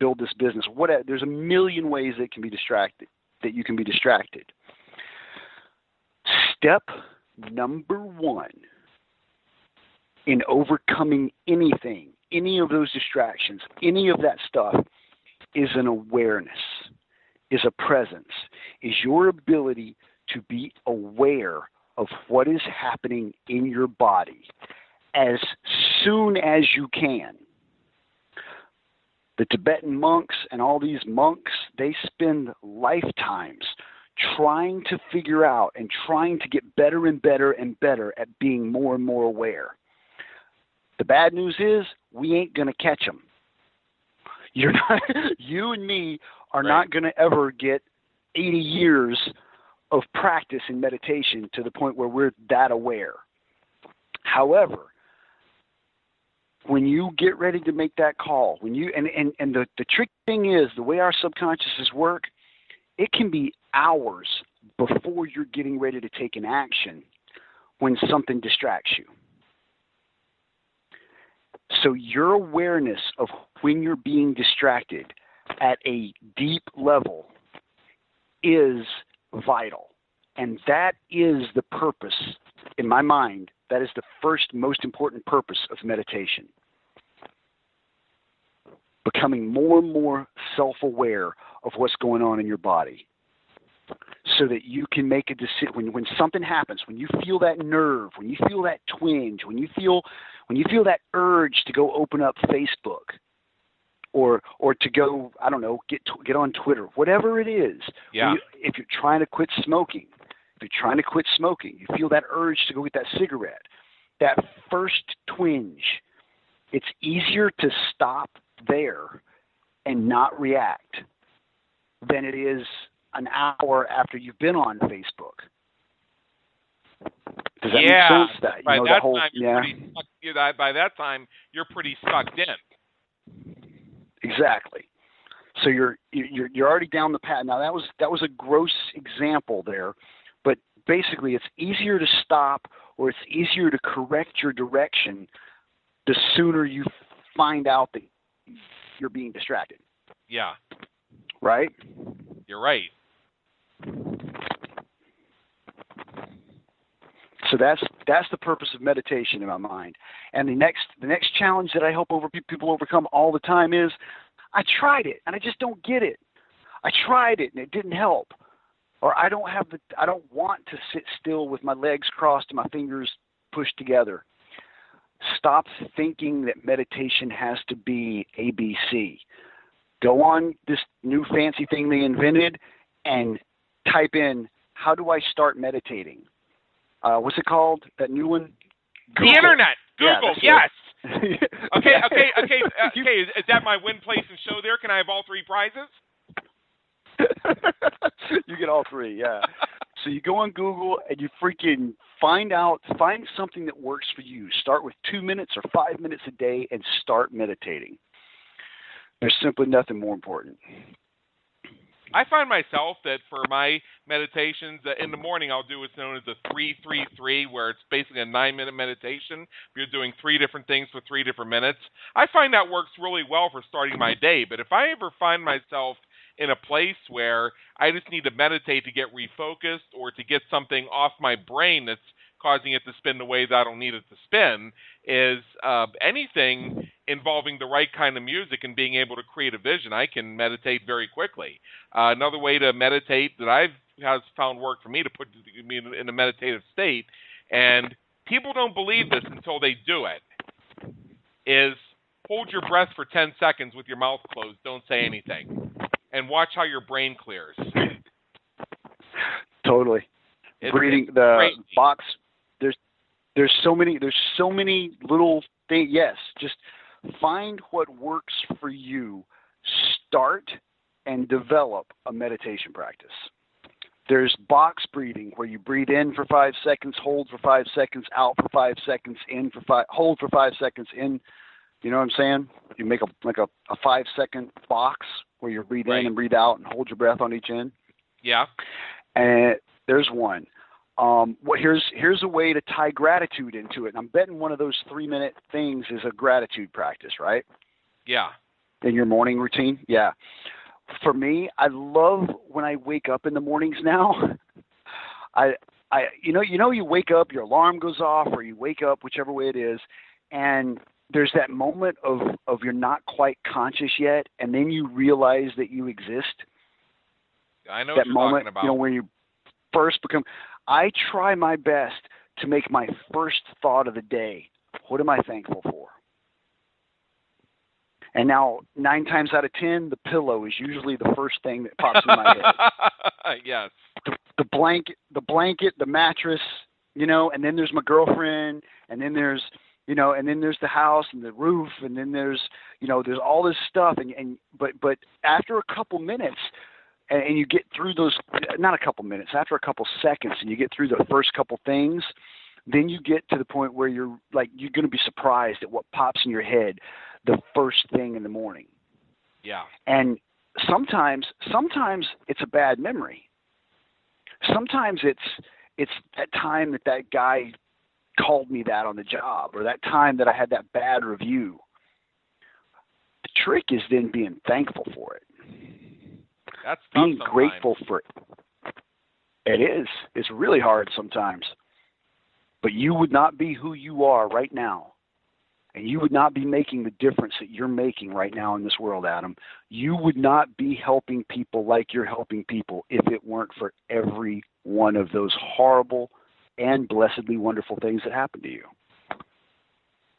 Speaker 2: build this business. What there's a million ways that can be distracted that you can be distracted. Step number 1 in overcoming anything any of those distractions any of that stuff is an awareness, is a presence, is your ability to be aware of what is happening in your body as soon as you can. The Tibetan monks and all these monks, they spend lifetimes trying to figure out and trying to get better and better and better at being more and more aware. The bad news is we ain't going to catch them. You're not, you and me are
Speaker 1: Right.
Speaker 2: not going to ever get 80 years of practice in meditation to the point where we're that aware. However, when you get ready to make that call, when you and and and the the trick thing is the way our subconsciouses work, it can be hours before you're getting ready to take an action when something distracts you. So your awareness of when you're being distracted at a deep level is vital. And that is the purpose, in my mind, that is the first most important purpose of meditation. Becoming more and more self aware of what's going on in your body so that you can make a decision when, when something happens when you feel that nerve when you feel that twinge when you feel when you feel that urge to go open up facebook or or to go i don't know get get on twitter whatever it is
Speaker 1: Yeah.
Speaker 2: you, if you're trying to quit smoking if you're trying to quit smoking you feel that urge to go get that cigarette that first twinge it's easier to stop there and not react than it is an hour after you've been on Facebook. Does that
Speaker 1: yeah.
Speaker 2: make sense? That
Speaker 1: by
Speaker 2: know,
Speaker 1: that
Speaker 2: whole
Speaker 1: time, you're
Speaker 2: yeah,
Speaker 1: stuck, by that time, you're pretty sucked in.
Speaker 2: exactly. So you're you're you're already down the path. Now that was that was a gross example there, basically it's easier to stop or it's easier to correct your direction the sooner you find out that you're being distracted,
Speaker 1: Yeah,
Speaker 2: right?
Speaker 1: you're right.
Speaker 2: So that's that's the purpose of meditation in my mind. And the next the next challenge that I help over people overcome all the time is I tried it and I just don't get it. I tried it and it didn't help. Or I don't have the I don't want to sit still with my legs crossed and my fingers pushed together. Stop thinking that meditation has to be ABC. Go on this new fancy thing they invented and type in how do I start meditating? uh, what's it called? That new one?
Speaker 1: The internet, Google,
Speaker 2: that's
Speaker 1: yes. Okay, okay, okay, uh, okay. Is, is that my win, place, and show there? Can I have all three prizes?
Speaker 2: you get all three, yeah. So you go on Google and you freaking find out, find something that works for you. Start with two minutes or five minutes a day and start meditating. There's simply nothing more important.
Speaker 1: I find myself that for my meditations in the morning, I'll do what's known as a three three three, where it's basically a nine minute meditation. You're doing three different things for three different minutes. I find that works really well for starting my day. But if I ever find myself in a place where I just need to meditate to get refocused or to get something off my brain that's causing it to spin the way that I don't need it to spin, is uh, anything involving the right kind of music and being able to create a vision, I can meditate very quickly. Uh, another way to meditate that I've has found work for me to put me in, in a meditative state, and people don't believe this until they do it, is hold your breath for 10 seconds with your mouth closed. Don't say anything, and watch how your brain clears.
Speaker 2: Totally.
Speaker 1: It's-
Speaker 2: the
Speaker 1: crazy.
Speaker 2: box. There's there's so many there's so many little things. Yes, just find what works for you. Start and develop a meditation practice. There's box breathing where you breathe in for five seconds, hold for five seconds, out for five seconds, in for five, hold for five seconds, in. You know what I'm saying? You make a like a, a five second box where you breathe
Speaker 1: Right.
Speaker 2: in and breathe out and hold your breath on each end.
Speaker 1: Yeah.
Speaker 2: And there's one. Um, well, here's here's a way to tie gratitude into it. And I'm betting one of those three minute things is a gratitude practice, right?
Speaker 1: Yeah.
Speaker 2: In your morning routine, yeah. For me, I love when I wake up in the mornings now. I I you know you know you wake up, your alarm goes off, or you wake up, whichever way it is, and there's that moment of of you're not quite conscious yet, and then you realize that you exist
Speaker 1: I know
Speaker 2: that
Speaker 1: what you're
Speaker 2: moment,
Speaker 1: talking about.
Speaker 2: you know, when you first become. I try my best to make my first thought of the day. What am I thankful for? And now, nine times out of ten, the pillow is usually the first thing that pops in my head.
Speaker 1: yes.
Speaker 2: Do the blanket, the blanket, the mattress, you know, and then there's my girlfriend, and then there's you know, and then there's the house and the roof, and then there's you know there's all this stuff, and and but but after a couple minutes, and, and you get through those not a couple minutes, after a couple seconds, and you get through the first couple things, then you get to the point where you're like you're going to be surprised at what pops in your head the first thing in the morning.
Speaker 1: Yeah.
Speaker 2: And sometimes sometimes it's a bad memory. Sometimes it's it's that time that that guy called me that on the job or that time that I had that bad review. The trick is then being thankful for it.
Speaker 1: That's
Speaker 2: being
Speaker 1: sometimes.
Speaker 2: grateful for it. It is. It's really hard sometimes. But you would not be who you are right now. And you would not be making the difference that you're making right now in this world, Adam. You would not be helping people like you're helping people if it weren't for every one of those horrible and blessedly wonderful things that happen to you.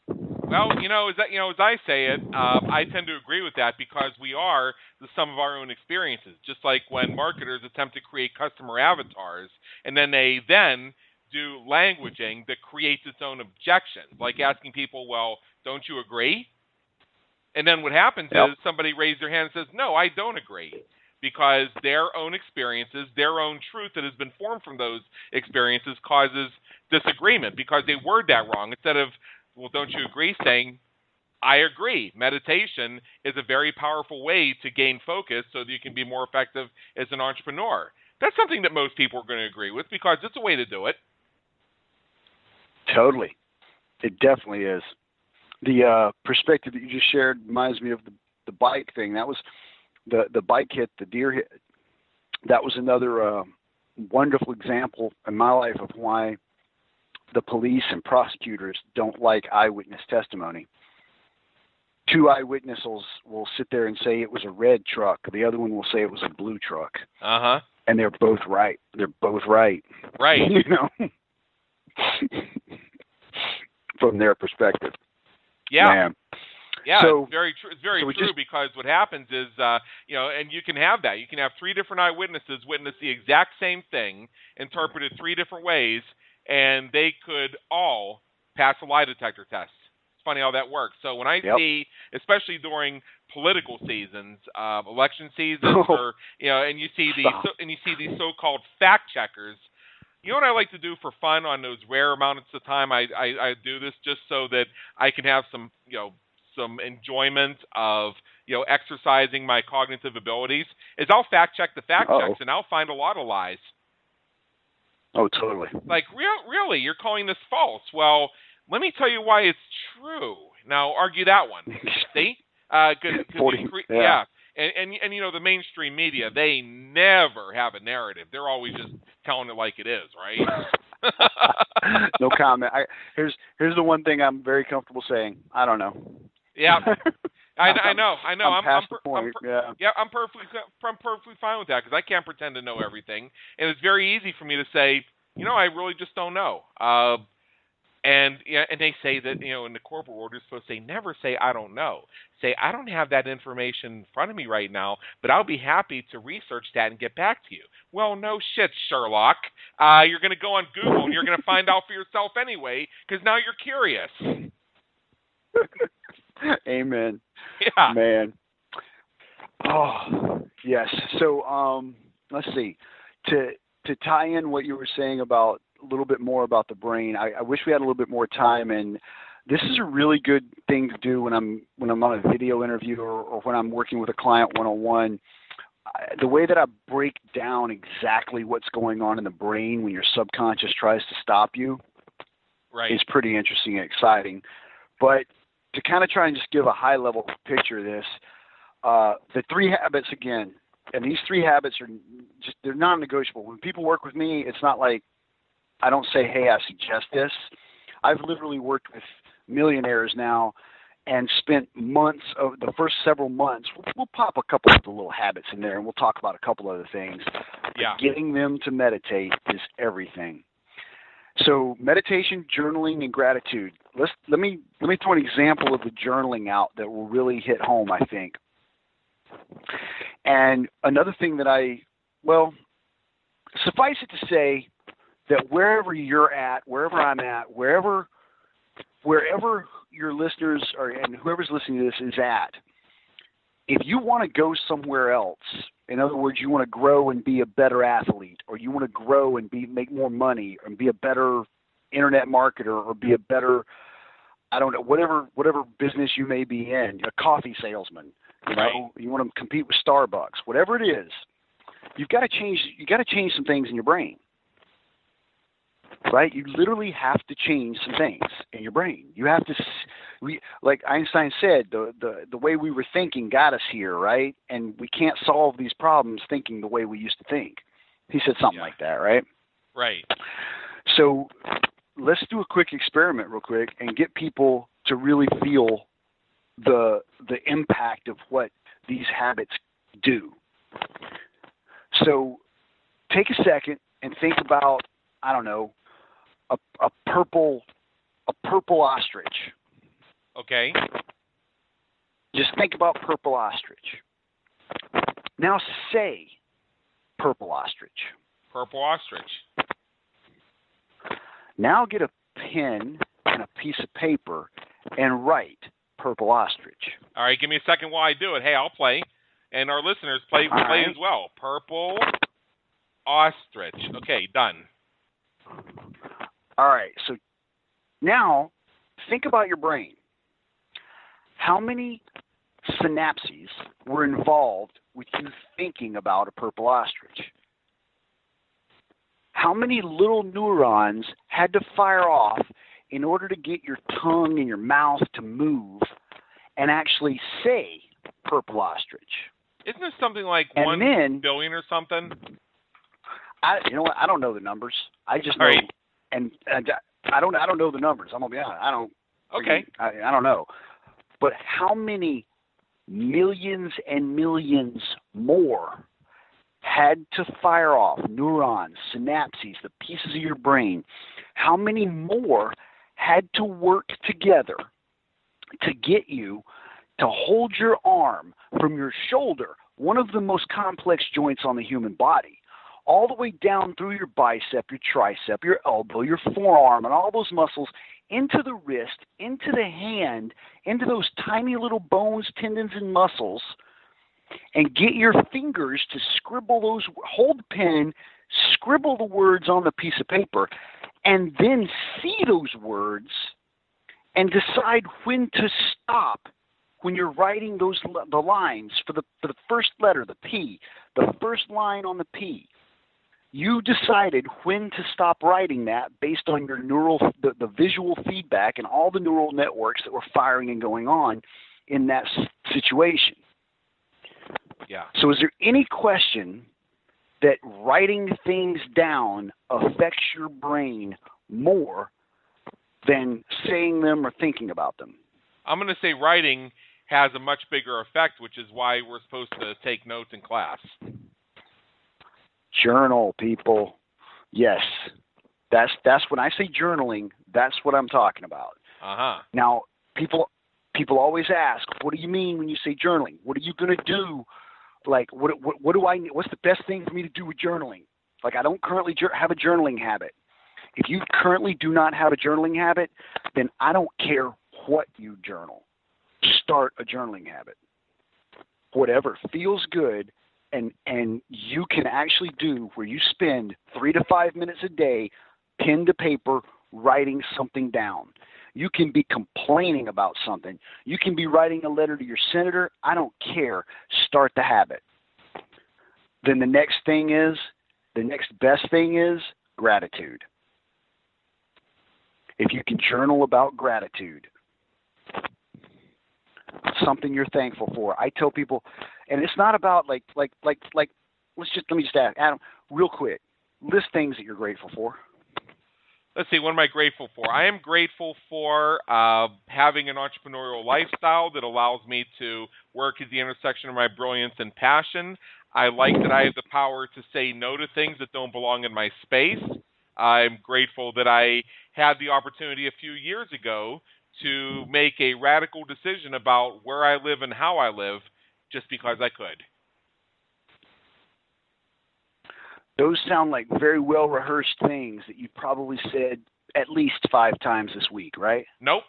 Speaker 1: Well, you know, as that, you know, as I say it, um, I tend to agree with that because we are the sum of our own experiences. Just like when marketers attempt to create customer avatars, and then they then do languaging that creates its own objections, like asking people, "Well, don't you agree?" And then what happens
Speaker 2: yep.
Speaker 1: is somebody raises their hand and says, "No, I don't agree." Because their own experiences, their own truth that has been formed from those experiences causes disagreement because they word that wrong. Instead of, well, don't you agree, saying, I agree. Meditation is a very powerful way to gain focus so that you can be more effective as an entrepreneur. That's something that most people are going to agree with because it's a way to do it.
Speaker 2: Totally. It definitely is. The uh, perspective that you just shared reminds me of the, the bike thing. That was the the bike hit, the deer hit. That was another uh, wonderful example in my life of why the police and prosecutors don't like eyewitness testimony. Two eyewitnesses will, sit there and say it was a red truck. The other one will say it was a blue truck.
Speaker 1: Uh huh.
Speaker 2: And they're both right. They're both right.
Speaker 1: Right.
Speaker 2: you know, from their perspective.
Speaker 1: Yeah.
Speaker 2: Man.
Speaker 1: Yeah,
Speaker 2: so,
Speaker 1: it's very true. It's very
Speaker 2: so
Speaker 1: true
Speaker 2: just,
Speaker 1: because what happens is, uh, you know, and you can have that. You can have three different eyewitnesses witness the exact same thing, interpreted three different ways, and they could all pass a lie detector test. It's funny how that works. So when I
Speaker 2: yep.
Speaker 1: see, especially during political seasons, uh, election seasons, or you know, and you see these so, and you see these so-called fact checkers. You know what I like to do for fun on those rare amounts of time I, I, I do this just so that I can have some you know some enjoyment of you know exercising my cognitive abilities is I'll fact check the fact
Speaker 2: Uh-oh.
Speaker 1: checks and I'll find a lot of lies.
Speaker 2: Oh, totally.
Speaker 1: Like real, really, you're calling this false? Well, let me tell you why it's true. Now argue that one. See, uh, cause, cause
Speaker 2: 40,
Speaker 1: cre-
Speaker 2: yeah.
Speaker 1: yeah. And, and and you know the mainstream media they never have a narrative. They're always just telling it like it is, right?
Speaker 2: no comment. I, here's here's the one thing I'm very comfortable saying. I don't know.
Speaker 1: Yeah, I, I know, I know.
Speaker 2: I'm,
Speaker 1: I'm, I'm,
Speaker 2: the point.
Speaker 1: I'm
Speaker 2: yeah.
Speaker 1: yeah, I'm perfectly, I'm perfectly fine with that because I can't pretend to know everything, and it's very easy for me to say, you know, I really just don't know. Uh, and yeah, and they say that you know in the corporate world you're supposed to say never say I don't know. Say I don't have that information in front of me right now, but I'll be happy to research that and get back to you. Well, no shit, Sherlock. Uh, you're going to go on Google and you're going to find out for yourself anyway because now you're curious.
Speaker 2: Amen.
Speaker 1: Yeah.
Speaker 2: Man. Oh yes. So um, let's see. To to tie in what you were saying about a little bit more about the brain, I, I wish we had a little bit more time and this is a really good thing to do when I'm when I'm on a video interview or, or when I'm working with a client one on one. The way that I break down exactly what's going on in the brain when your subconscious tries to stop you
Speaker 1: right.
Speaker 2: is pretty interesting and exciting. But to kind of try and just give a high level picture of this, uh, the three habits again, and these three habits are just they're non-negotiable. When people work with me, it's not like I don't say, "Hey, I suggest this." I've literally worked with millionaires now and spent months of the first several months. We'll, we'll pop a couple of the little habits in there, and we'll talk about a couple other things.
Speaker 1: Yeah.
Speaker 2: Getting them to meditate is everything. So meditation, journaling, and gratitude. Let's let me let me throw an example of the journaling out that will really hit home. I think. And another thing that I, well, suffice it to say that wherever you're at, wherever I'm at, wherever wherever your listeners are and whoever's listening to this is at, if you want to go somewhere else, in other words, you want to grow and be a better athlete, or you want to grow and be make more money and be a better internet marketer or be a better I don't know whatever whatever business you may be in, a coffee salesman, you
Speaker 1: Right.
Speaker 2: know, you want to compete with Starbucks, whatever it is, you've got to change you got to change some things in your brain. Right? You literally have to change some things in your brain. You have to we like Einstein said, the the the way we were thinking got us here, right? And we can't solve these problems thinking the way we used to think. He said something
Speaker 1: Yeah.
Speaker 2: like that, right?
Speaker 1: Right.
Speaker 2: So let's do a quick experiment real quick and get people to really feel the the impact of what these habits do. So take a second and think about I don't know a a purple a purple ostrich.
Speaker 1: Okay.
Speaker 2: Just think about purple ostrich. Now say purple ostrich.
Speaker 1: Purple ostrich.
Speaker 2: Now get a pen and a piece of paper and write purple ostrich.
Speaker 1: All right, give me a second while I do it. Hey, I'll play, and our listeners play
Speaker 2: All
Speaker 1: play
Speaker 2: right.
Speaker 1: as well. Purple ostrich. Okay, done.
Speaker 2: All right, so now think about your brain. How many synapses were involved with you thinking about a purple ostrich? How many little neurons had to fire off in order to get your tongue and your mouth to move and actually say purple ostrich?
Speaker 1: Isn't this something like
Speaker 2: And
Speaker 1: one
Speaker 2: then
Speaker 1: billion or something?
Speaker 2: I, you know what? I don't know the numbers. I just know,
Speaker 1: right.
Speaker 2: and, and I don't. I don't know the numbers. I'm gonna be honest. I don't.
Speaker 1: Okay.
Speaker 2: I, I don't know. But how many millions and millions more had to fire off neurons, synapses, the pieces of your brain? How many more had to work together to get you to hold your arm from your shoulder, one of the most complex joints on the human body, all the way down through your bicep, your tricep, your elbow, your forearm, and all those muscles into the wrist, into the hand, into those tiny little bones, tendons, and muscles, and get your fingers to scribble those, hold pen, scribble the words on the piece of paper, and then see those words and decide when to stop when you're writing those the lines for the for the first letter the p the first line on the p you decided when to stop writing that based on your neural the, the visual feedback and all the neural networks that were firing and going on in that situation
Speaker 1: Yeah.
Speaker 2: so is there any question that writing things down affects your brain more than saying them or thinking about them
Speaker 1: I'm going to say writing has a much bigger effect, which is why we're supposed to take notes in class.
Speaker 2: Journal people. Yes. That's that's when i say journaling that's what i'm talking about.
Speaker 1: Uh huh.
Speaker 2: now people people always ask what do you mean when you say journaling? What are you going to do? Like what, what what do i what's the best thing for me to do with journaling? Like i don't currently jour- have a journaling habit. If you currently do not have a journaling habit then i don't care what you journal. Start a journaling habit. Whatever feels good and and you can actually do where you spend three to five minutes a day pen to paper writing something down. You can be complaining about something. You can be writing a letter to your senator. I don't care. Start the habit. Then the next thing is the next best thing is gratitude. If you can journal about gratitude something you're thankful for. I tell people, and it's not about like like like like. Let's just let me just ask Adam real quick. List things that you're grateful for.
Speaker 1: Let's see, what am I grateful for? I am grateful for uh, having an entrepreneurial lifestyle that allows me to work at the intersection of my brilliance and passion. I like that I have the power to say no to things that don't belong in my space. I'm grateful that I had the opportunity a few years ago to make a radical decision about where I live and how I live just because I could.
Speaker 2: Those sound like very well rehearsed things that you've probably said at least five times this week, right?
Speaker 1: Nope.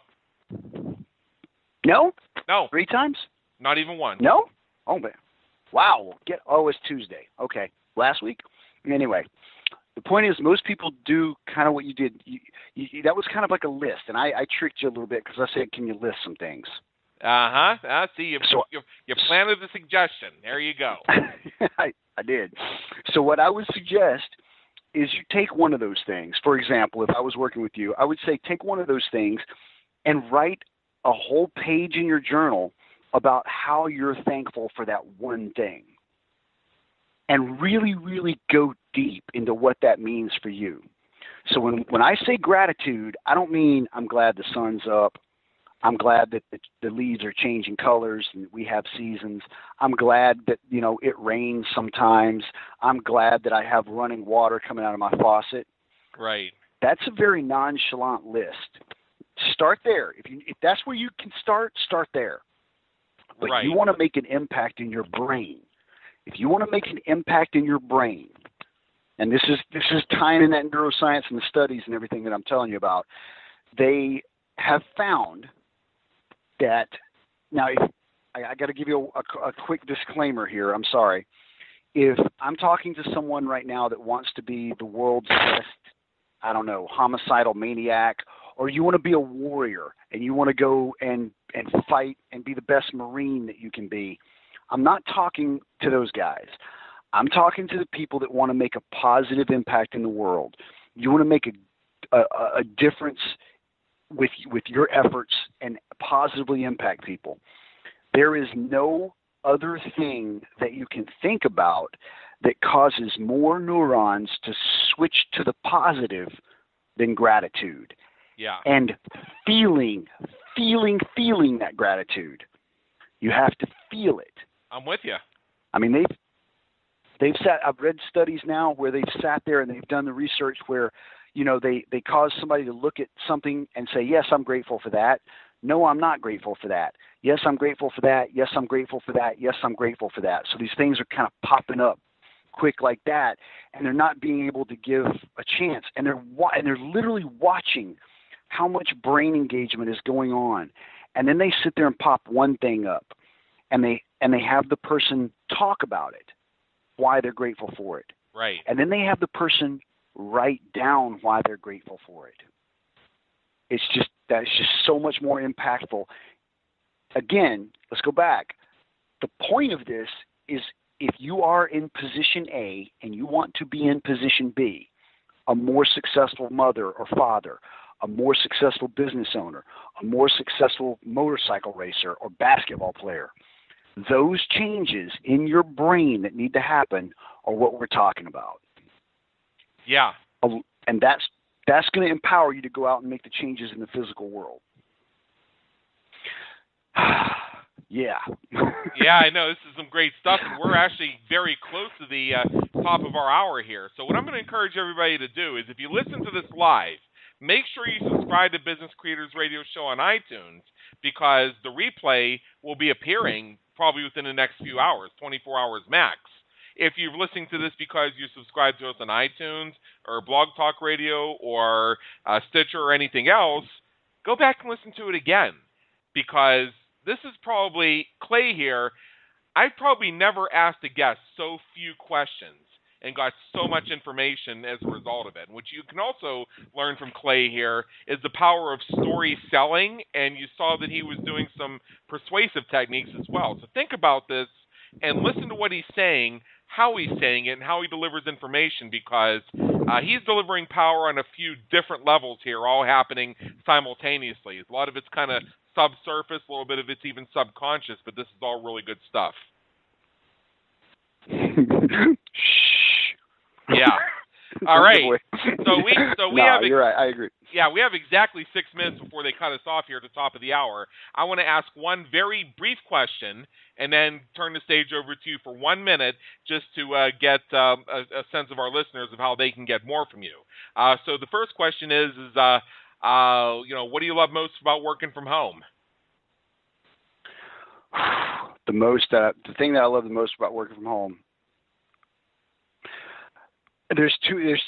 Speaker 2: No?
Speaker 1: No.
Speaker 2: Three times?
Speaker 1: Not even one.
Speaker 2: No? Oh man. Wow. Get oh it's Tuesday. Okay. Last week? Anyway. The point is most people do kind of what you did. You, you, that was kind of like a list, and I, I tricked you a little bit because I said, "Can you list some things?"
Speaker 1: Uh huh. Uh, see, you,
Speaker 2: So-
Speaker 1: you you planted the suggestion. There you go.
Speaker 2: I, I did. So what I would suggest is you take one of those things. For example, if I was working with you, I would say take one of those things and write a whole page in your journal about how you're thankful for that one thing. And really, really go deep into what that means for you. So when when I say gratitude, I don't mean I'm glad the sun's up. I'm glad that the, the leaves are changing colors and we have seasons. I'm glad that you know it rains sometimes. I'm glad that I have running water coming out of my faucet.
Speaker 1: Right.
Speaker 2: That's a very nonchalant list. Start there. If you if that's where you can start, start there. But
Speaker 1: Right.
Speaker 2: you want to make an impact in your brain. If you want to make an impact in your brain, and this is this is tying in that neuroscience and the studies and everything that I'm telling you about, they have found that now if I, I got to give you a, a, a quick disclaimer here. I'm sorry. If I'm talking to someone right now that wants to be the world's best, I don't know, homicidal maniac, or you want to be a warrior and you want to go and and fight and be the best marine that you can be, I'm not talking to those guys. I'm talking to the people that want to make a positive impact in the world. You want to make a a, a difference with with your efforts and positively impact people. There is no other thing that you can think about that causes more neurons to switch to the positive than gratitude
Speaker 1: Yeah.
Speaker 2: and feeling feeling feeling that gratitude. You have to feel it.
Speaker 1: I'm with you.
Speaker 2: I mean, they've they've sat. I've read studies now where they've sat there and they've done the research where, you know, they they cause somebody to look at something and say, "Yes, I'm grateful for that." No, I'm not grateful for that. Yes, I'm grateful for that. Yes, I'm grateful for that. Yes, I'm grateful for that. So these things are kind of popping up quick like that, and they're not being able to give a chance, and they're wa- and they're literally watching how much brain engagement is going on, and then they sit there and pop one thing up, and they and they have the person talk about it, why they're grateful for it,
Speaker 1: Right.
Speaker 2: and then they have the person write down why they're grateful for it. It's just that's just so much more impactful. Again, let's go back. The point of this is if you are in position A and you want to be in position B, a more successful mother or father, a more successful business owner, a more successful motorcycle racer or basketball player, those changes in your brain that need to happen are what we're talking about
Speaker 1: Yeah.
Speaker 2: and that's that's going to empower you to go out and make the changes in the physical world. yeah.
Speaker 1: yeah, I know this is some great stuff, and we're actually very close to the uh, top of our hour here. So, what I'm going to encourage everybody to do is, if you listen to this live, make sure you subscribe to Business Creators Radio Show on iTunes because the replay will be appearing probably within the next few hours, 24 hours max. If you're listening to this because you subscribe to us on iTunes or Blog Talk Radio or uh, Stitcher or anything else, go back and listen to it again because this is probably Clay here. I've probably never asked a guest so few questions and got so much information as a result of it. Which you can also learn from Clay here is the power of story selling, and you saw that he was doing some persuasive techniques as well. So think about this and listen to what he's saying, how he's saying it, and how he delivers information because uh, he's delivering power on a few different levels here, all happening simultaneously. A lot of it's kind of subsurface, a little bit of it's even subconscious, but this is all really good stuff. Yeah. All right. So we so we
Speaker 2: no,
Speaker 1: have ex-
Speaker 2: you're right. I agree.
Speaker 1: yeah we have exactly six minutes before they cut us off here at the top of the hour. I want to ask one very brief question and then turn the stage over to you for one minute just to uh, get um, a, a sense of our listeners of how they can get more from you. Uh, so the first question is is uh, uh, you know what do you love most about working from home?
Speaker 2: the most uh, the thing that I love the most about working from home There's too there's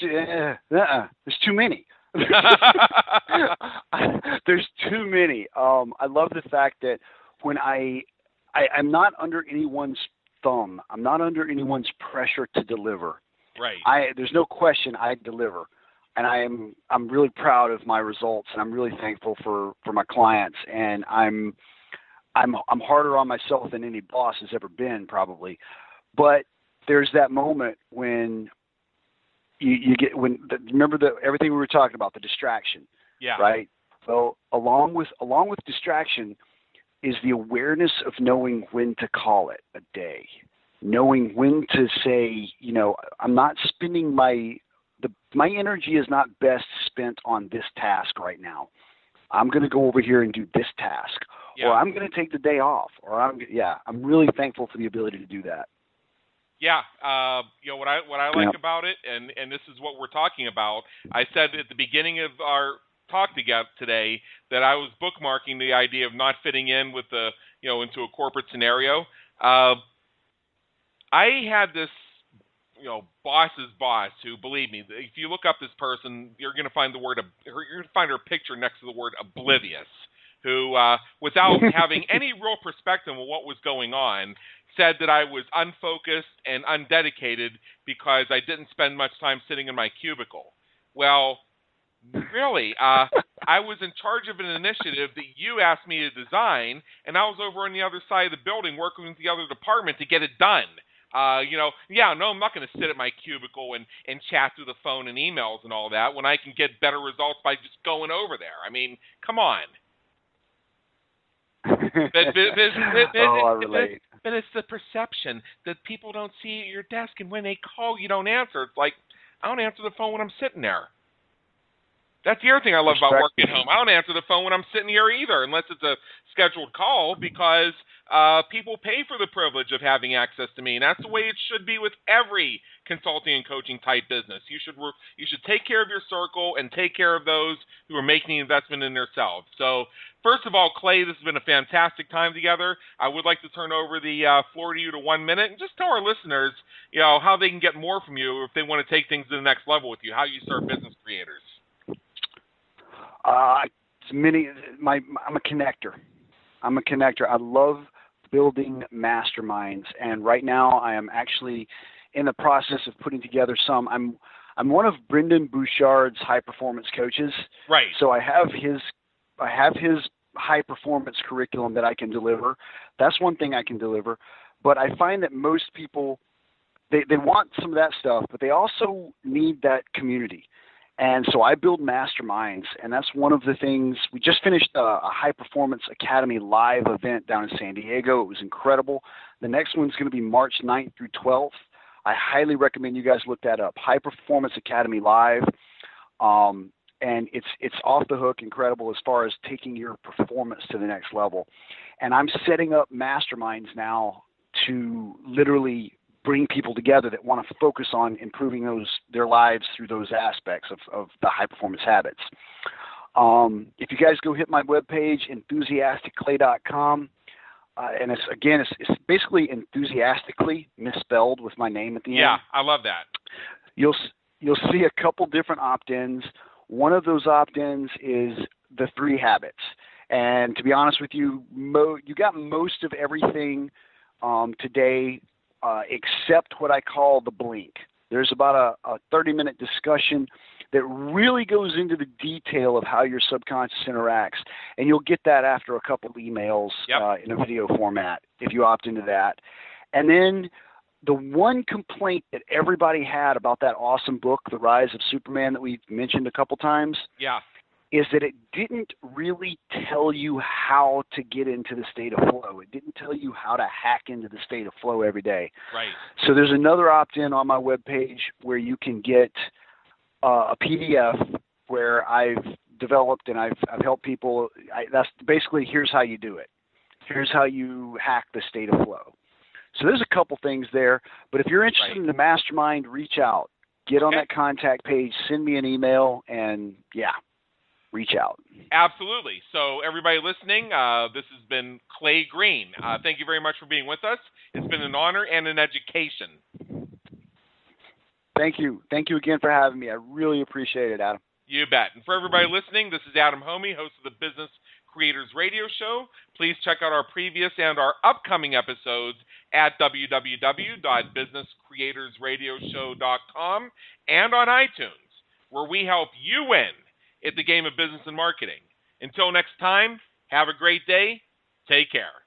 Speaker 2: uh, uh, there's too many. there's too many. Um, I love the fact that when I, I I'm not under anyone's thumb. I'm not under anyone's pressure to deliver.
Speaker 1: Right.
Speaker 2: I there's no question I deliver, and I am I'm really proud of my results, and I'm really thankful for for my clients, and I'm I'm I'm harder on myself than any boss has ever been probably, but there's that moment when you, you get when the, remember the everything we were talking about the distraction
Speaker 1: yeah.
Speaker 2: right so along with along with distraction is the awareness of knowing when to call it a day knowing when to say you know i'm not spending my the my energy is not best spent on this task right now i'm going to go over here and do this task
Speaker 1: yeah.
Speaker 2: or i'm going to take the day off or i'm yeah i'm really thankful for the ability to do that
Speaker 1: yeah, uh, you know what I what I like about it, and and this is what we're talking about. I said at the beginning of our talk together today that I was bookmarking the idea of not fitting in with the you know into a corporate scenario. Uh, I had this you know boss's boss who believe me if you look up this person you're going to find the word you're going to find her picture next to the word oblivious who uh, without having any real perspective on what was going on said that I was unfocused and undedicated because I didn't spend much time sitting in my cubicle. Well, really, uh, I was in charge of an initiative that you asked me to design, and I was over on the other side of the building working with the other department to get it done. Uh, you know, yeah, no, I'm not going to sit at my cubicle and, and chat through the phone and emails and all that when I can get better results by just going over there. I mean, come on. But, but, but,
Speaker 2: oh, I relate.
Speaker 1: But it's the perception that people don't see you at your desk, and when they call, you don't answer. It's like I don't answer the phone when I'm sitting there. That's the other thing I love about working at home. I don't answer the phone when I'm sitting here either, unless it's a scheduled call, because uh, people pay for the privilege of having access to me, and that's the way it should be with every consulting and coaching type business. You should re- you should take care of your circle and take care of those who are making the investment in themselves. So, first of all, Clay, this has been a fantastic time together. I would like to turn over the uh, floor to you to one minute and just tell our listeners, you know, how they can get more from you if they want to take things to the next level with you, how you serve business creators.
Speaker 2: Uh, many. My I'm a connector. I'm a connector. I love building masterminds, and right now I am actually in the process of putting together some. I'm I'm one of Brendon Burchard's high performance coaches,
Speaker 1: Right.
Speaker 2: so I have his I have his high performance curriculum that I can deliver. That's one thing I can deliver, but I find that most people they they want some of that stuff, but they also need that community. And so I build masterminds, and that's one of the things. We just finished a, a High Performance Academy live event down in San Diego. It was incredible. The next one's going to be March 9th through 12th. I highly recommend you guys look that up. High Performance Academy live, um, and it's it's off the hook, incredible as far as taking your performance to the next level. And I'm setting up masterminds now to literally bring people together that want to focus on improving those their lives through those aspects of, of the high performance habits. Um, if you guys go hit my webpage, enthusiasticclay.com, uh, and it's again, it's, it's basically enthusiastically misspelled with my name at the
Speaker 1: Yeah,
Speaker 2: end.
Speaker 1: Yeah, I love that.
Speaker 2: You'll you'll see a couple different opt-ins. One of those opt-ins is the three habits, and to be honest with you, mo- you got most of everything um, today uh, except what I call the blink. There's about a, a 30 minute discussion that really goes into the detail of how your subconscious interacts. And you'll get that after a couple of emails
Speaker 1: Yep.
Speaker 2: uh, in a video format if you opt into that. And then the one complaint that everybody had about that awesome book, The Rise of Superman, that we've mentioned a couple times,
Speaker 1: Yeah.
Speaker 2: Is that it didn't really tell you how to get into the state of flow. It didn't tell you how to hack into the state of flow every day.
Speaker 1: Right.
Speaker 2: So there's another opt-in on my webpage where you can get uh, a PDF where I've developed and I've I've helped people. I, that's basically here's how you do it. Here's how you hack the state of flow. So there's a couple things there, but if you're interested
Speaker 1: Right.
Speaker 2: in the mastermind, reach out. Get on
Speaker 1: Okay.
Speaker 2: that contact page, send me an email, and yeah, reach out.
Speaker 1: Absolutely. So, everybody listening, uh, this has been Clay Green. Uh, thank you very much for being with us. It's been an honor and an education.
Speaker 2: Thank you. Thank you again for having me. I really appreciate it, Adam.
Speaker 1: You bet. And for everybody listening, this is Adam Hommey, host of the Business Creators Radio Show. Please check out our previous and our upcoming episodes at www.businesscreatorsradioshow.com and on iTunes, where we help you win at the game of business and marketing. Until next time, have a great day. Take care.